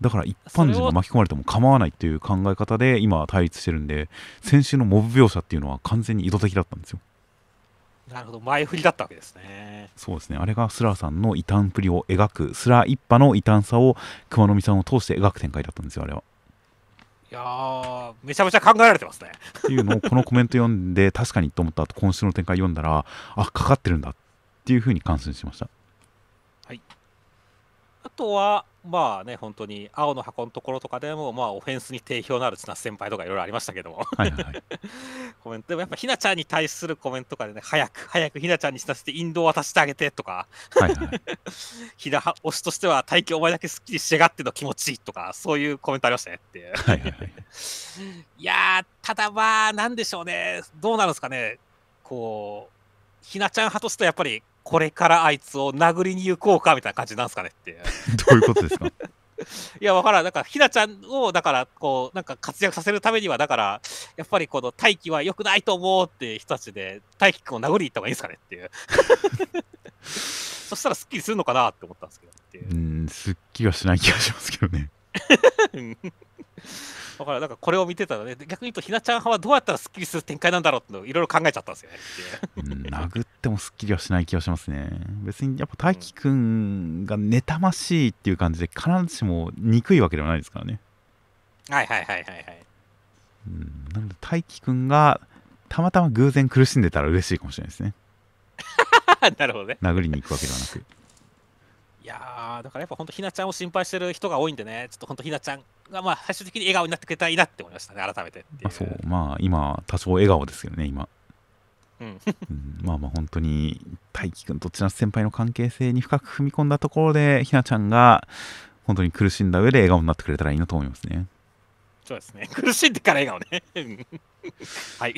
だから一般人が巻き込まれても構わないっていう考え方で今は対立してるんで先週のモブ描写っていうのは完全に意図的だったんですよ。なるほど、前振りだったわけですね。そうですね。あれがスラーさんの異端っぷりを描くスラー一派の異端さを熊野美さんを通して描く展開だったんですよあれは。いやー、めちゃめちゃ考えられてますね。っていうのをこのコメント読んで確かにと思った後今週の展開読んだらあかかってるんだっていうふうに感心しましたあとは、まあね、本当に青の箱のところとかでも、まあ、オフェンスに定評のある千夏先輩とかいろいろありましたけども、はいはい。は いコメントでもやっぱひなちゃんに対するコメントとかでね、早く、早くひなちゃんに死なせて引導を渡してあげてとか、はいはい。ひな推しとしては大気お前だけすっきりしやがっての気持ちいいとか、そういうコメントありましたねっていう。はいはいはい。いやー、ただまあ、なんでしょうね、どうなるんですかね、こう、ひなちゃん派としてはやっぱり、これからあいつを殴りに行こうかみたいな感じなんですかねっていう。どういうことですか？いや、わからん、だから、ひなちゃんを、だから、こう、なんか活躍させるためには、だから、やっぱりこの大気は良くないと思うって人たちで、大気君を殴りに行った方がいいんですかねっていう。そしたらすっきりするのかなって思ったんですけどっていうう。んすっきりはしない気がしますけどねだから、なんかこれを見てたらね、逆に言うと、ひなちゃん派はどうやったらすっきりする展開なんだろうっていろいろ考えちゃったんですよね殴ってもすっきりはしない気がしますね。別にやっぱ大輝くんが妬ましいっていう感じで必ずしも憎いわけではないですからね。はいはいはいはいはい。うんなので大輝くんがたまたま偶然苦しんでたら嬉しいかもしれないですね。なるほどね。殴りに行くわけではなく。いやー、だからやっぱ本当、ひなちゃんを心配してる人が多いんでね、ちょっと本当、ひなちゃんが、まあ、最終的に笑顔になってくれたらいいなって思いましたね、改めて。まあそうまあ今多少笑顔ですけどね今、うん、うんまあまあ本当に大輝くんと千夏先輩の関係性に深く踏み込んだところでひなちゃんが本当に苦しんだ上で笑顔になってくれたらいいなと思いますねそうですね。苦しんでから笑顔ね。うん はい。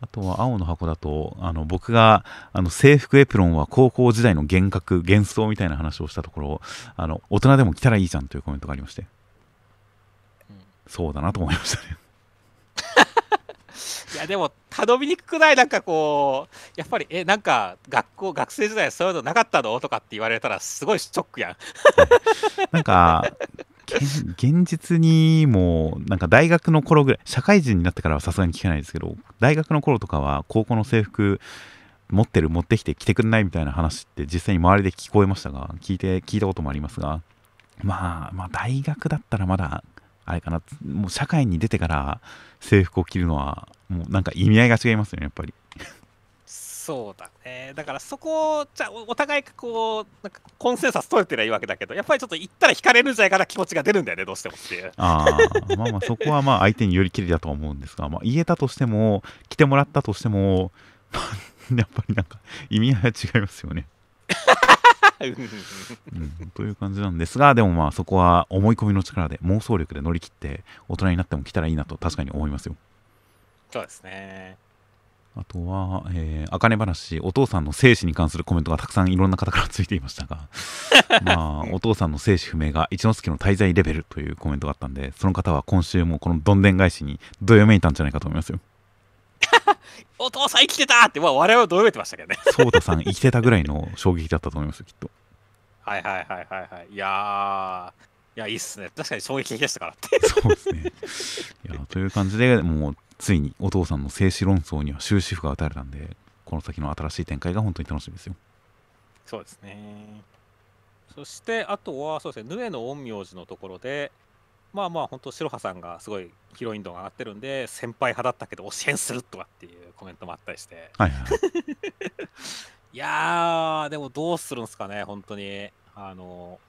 あとは青の箱だとあの僕があの制服エプロンは高校時代の幻覚幻想みたいな話をしたところあの大人でも着たらいいじゃんというコメントがありましてうんそうだなと思いましたね いや、でも、頼みにくくないなんかこう、やっぱり、え、なんか、学校、学生時代そういうのなかったの？とかって言われたら、すごいショックやん。なんか現現実にもなんか大学の頃ぐらい社会人になってからはさすがに聞けないですけど大学の頃とかは高校の制服持ってる持ってきて着てくんないみたいな話って実際に周りで聞こえましたが聞いて聞いたこともありますがまあまあ大学だったらまだあれかなもう社会に出てから制服を着るのはもうなんか意味合いが違いますよねやっぱりそうだね。だから、そこ、じゃあおお互いがこう、なんか、コンセンサス取れてりゃいいわけだけど、やっぱりちょっと言ったら惹かれるんじゃないかな気持ちが出るんだよね、どうしてもっていう。ああまあまあそこはまあ 相手によりきりだとは思うんですが、まあ、言えたとしても来てもらったとしてもまあ やっぱりなんか意味合いは違いますよね、うん、という感じなんですがでもまあそこは思い込みの力で妄想力で乗り切って大人になっても来たらいいなと確かに思いますよそうですね。あとは、えー、あかね話、お父さんの生死に関するコメントがたくさんいろんな方からついていましたが、まあ、お父さんの生死不明が一之輔の滞在レベルというコメントがあったんで、その方は今週もこのどんでん返しにどよめいたんじゃないかと思いますよ。お父さん生きてたって、まあ、我々はどうめてましたけどね。そうたさん生きてたぐらいの衝撃だったと思いますよ、きっと。はいはいはいはいはい。いやー、いや、いいっすね。確かに衝撃的でしたからって。そうですね。いやという感じでもうついにお父さんの生死論争には終止符が打たれたんで、この先の新しい展開が本当に楽しみですよ。そうですね。そして、あとは、そうですね、ヌエの陰陽師のところで、まあまあ、本当、白羽さんがすごいヒロイン度が上がってるんで、先輩派だったけど、推し変するとかっていうコメントもあったりして、はいはい。いやー、でもどうするんですかね、本当に。あの、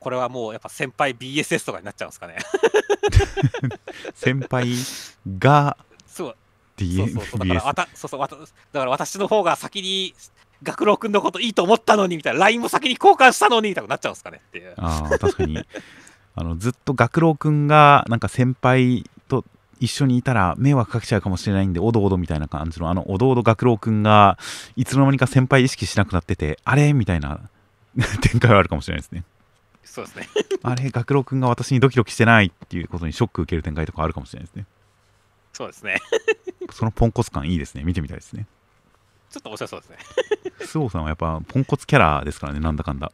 これはもうやっぱ先輩 BSS とかになっちゃうんですかね。先輩がそう。D そうそうそう。だからわたそうそうわただから私の方が先に学郎君のこといいと思ったのにみたいな。LINE も先に交換したのにみたいになっちゃうんですかねっていう。ああ確かにあのずっと学郎くんがなんか先輩と一緒にいたら迷惑かけちゃうかもしれないんでおどおどみたいな感じのあのおどおど学郎くんがいつの間にか先輩意識しなくなってて あれみたいな 展開はあるかもしれないですねそうですね。あれ学郎くんが私にドキドキしてないっていうことにショック受ける展開とかあるかもしれないですねそうですね。そのポンコツ感いいですね見てみたいですねちょっと面白そうですね。スオさんはやっぱポンコツキャラですからねなんだかんだ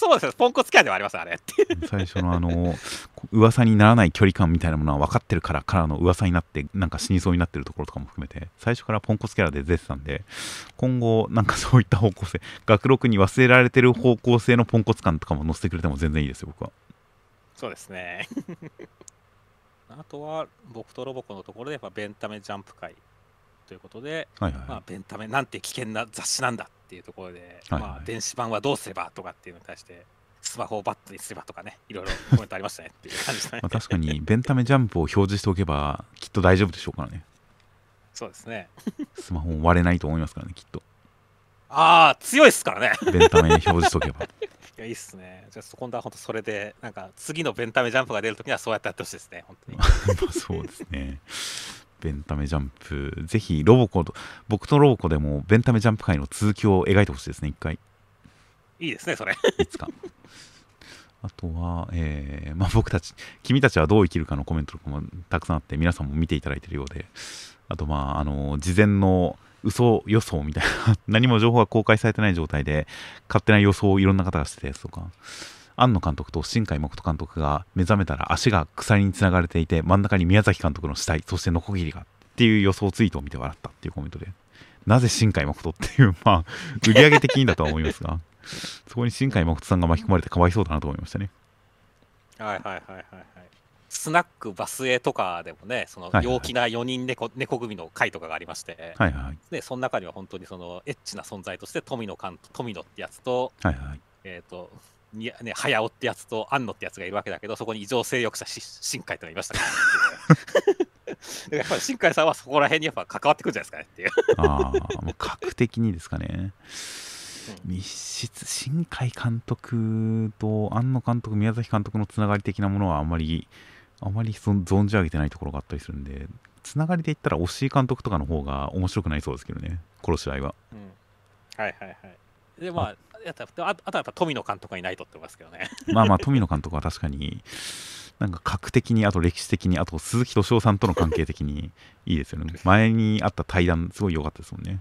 そうですね。ポンコツキャラではあります、あれ。っていう最初のあのこ噂にならない距離感みたいなものは分かってるからからの噂になってなんか死にそうになってるところとかも含めて最初からポンコツキャラで出てたんで今後なんかそういった方向性学録に忘れられてる方向性のポンコツ感とかも載せてくれても全然いいですよ僕はそうですね。あとは、僕とロボコのところで、まあ、ベンタメジャンプ会ということで、はいはい、まあ、ベンタメなんて危険な雑誌なんだっていうところで、はいはいまあ、電子版はどうすればとかっていうのに対して、スマホをバットにすればとかね、いろいろ コメントありましたねっていう感じですねまあ、。確かにベンタメジャンプを表示しておけばきっと大丈夫でしょうからねそうですね。スマホも割れないと思いますからねきっとああ、強いっすからね。ベンタメに表示しておけば いや、いいっすね。じゃあ、今度は本当それで、なんか、次のベンタメジャンプが出るときにはそうやってやってほしいですね、本当に。まあそうですね。ベンタメジャンプ、ぜひロボコと、僕とロボコでもベンタメジャンプ界の続きを描いてほしいですね、一回、いいですね、それ。いつか。あとは、えーまあ、僕たち、君たちはどう生きるかのコメントとかもたくさんあって、皆さんも見ていただいているようで、あと、まあ、あの、事前の嘘予想みたいな、何も情報が公開されてない状態で、勝手な予想をいろんな方がしてたやつとか、庵野監督と新海誠監督が目覚めたら足が鎖につながれていて真ん中に宮崎監督の死体そしてノコギリがっていう予想ツイートを見て笑ったっていうコメントでなぜ新海誠っていう まあ売り上げ的にだとは思いますがそこに新海誠さんが巻き込まれてかわいそうだなと思いましたね。はいはいはいはいはい。スナックバスへとかでもね、そのはいはい。陽気な4人猫猫組の会とかがありまして、はいはいでその中には本当にそのエッチな存在として富野監督富野ってやつと、はいはいえっ、と、にね、早尾ってやつと安野ってやつがいるわけだけど、そこに異常性欲者し新海ってのがいましたからやっぱり新海さんはそこら辺にやっぱ関わってくるんじゃないですかねっていう。ああもう格的にですかね。密室新海監督と庵野監督宮崎監督のつながり的なものはあんまりあまりそ存じ上げてないところがあったりするんでつながりで言ったら押井監督とかの方が面白くなりそうですけどね殺し合いは。うん。はいはいはい。で、まあ、やったああとはやっぱ富野監督がいないとってますけどね。まあまあ富野監督は確かになんか格的にあと歴史的にあと鈴木敏夫さんとの関係的にいいですよね 前にあった対談すごい良かったですもんね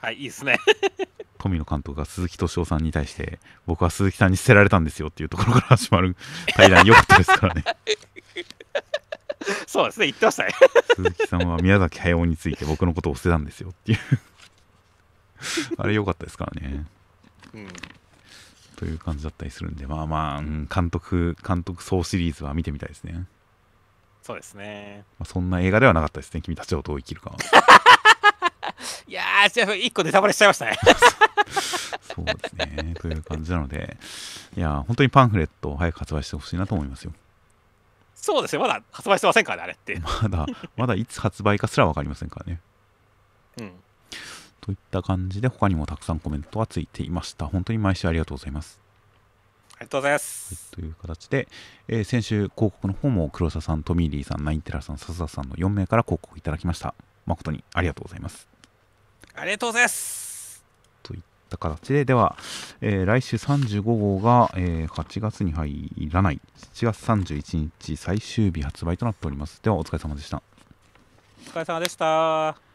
はい、いいですね。富野監督が鈴木敏夫さんに対して僕は鈴木さんに捨てられたんですよっていうところから始まる対談良かったですからね そうですね、言ってましたね。鈴木さんは宮崎駿について僕のことを捨てたんですよっていうあれ良かったですからねうん。という感じだったりするんでまあまあ、うん監督監督総シリーズは見てみたいですね、まそうですね。あ、そんな映画ではなかったですね君たちはどう生きるかは いやー、じゃあ、一個ネタバレしちゃいましたね。そうですねという感じなのでいや本当にパンフレットを早く発売してほしいなと思いますよそうですよ、まだ発売してませんからね、あれって。まだまだいつ発売かすら分かりませんからねうん。といった感じで他にもたくさんコメントがついていました本当に毎週ありがとうございますありがとうございます。という形で、えー先週広告の方も黒沢さん、トミーリーさん、ナインテラさん、笹田さんの4名から広告いただきました。誠にありがとうございます。ありがとうございます。といった形で、では、えー来週35号が、えー8月に入らない、7月31日最終日発売となっております。では、お疲れ様でした。お疲れ様でした。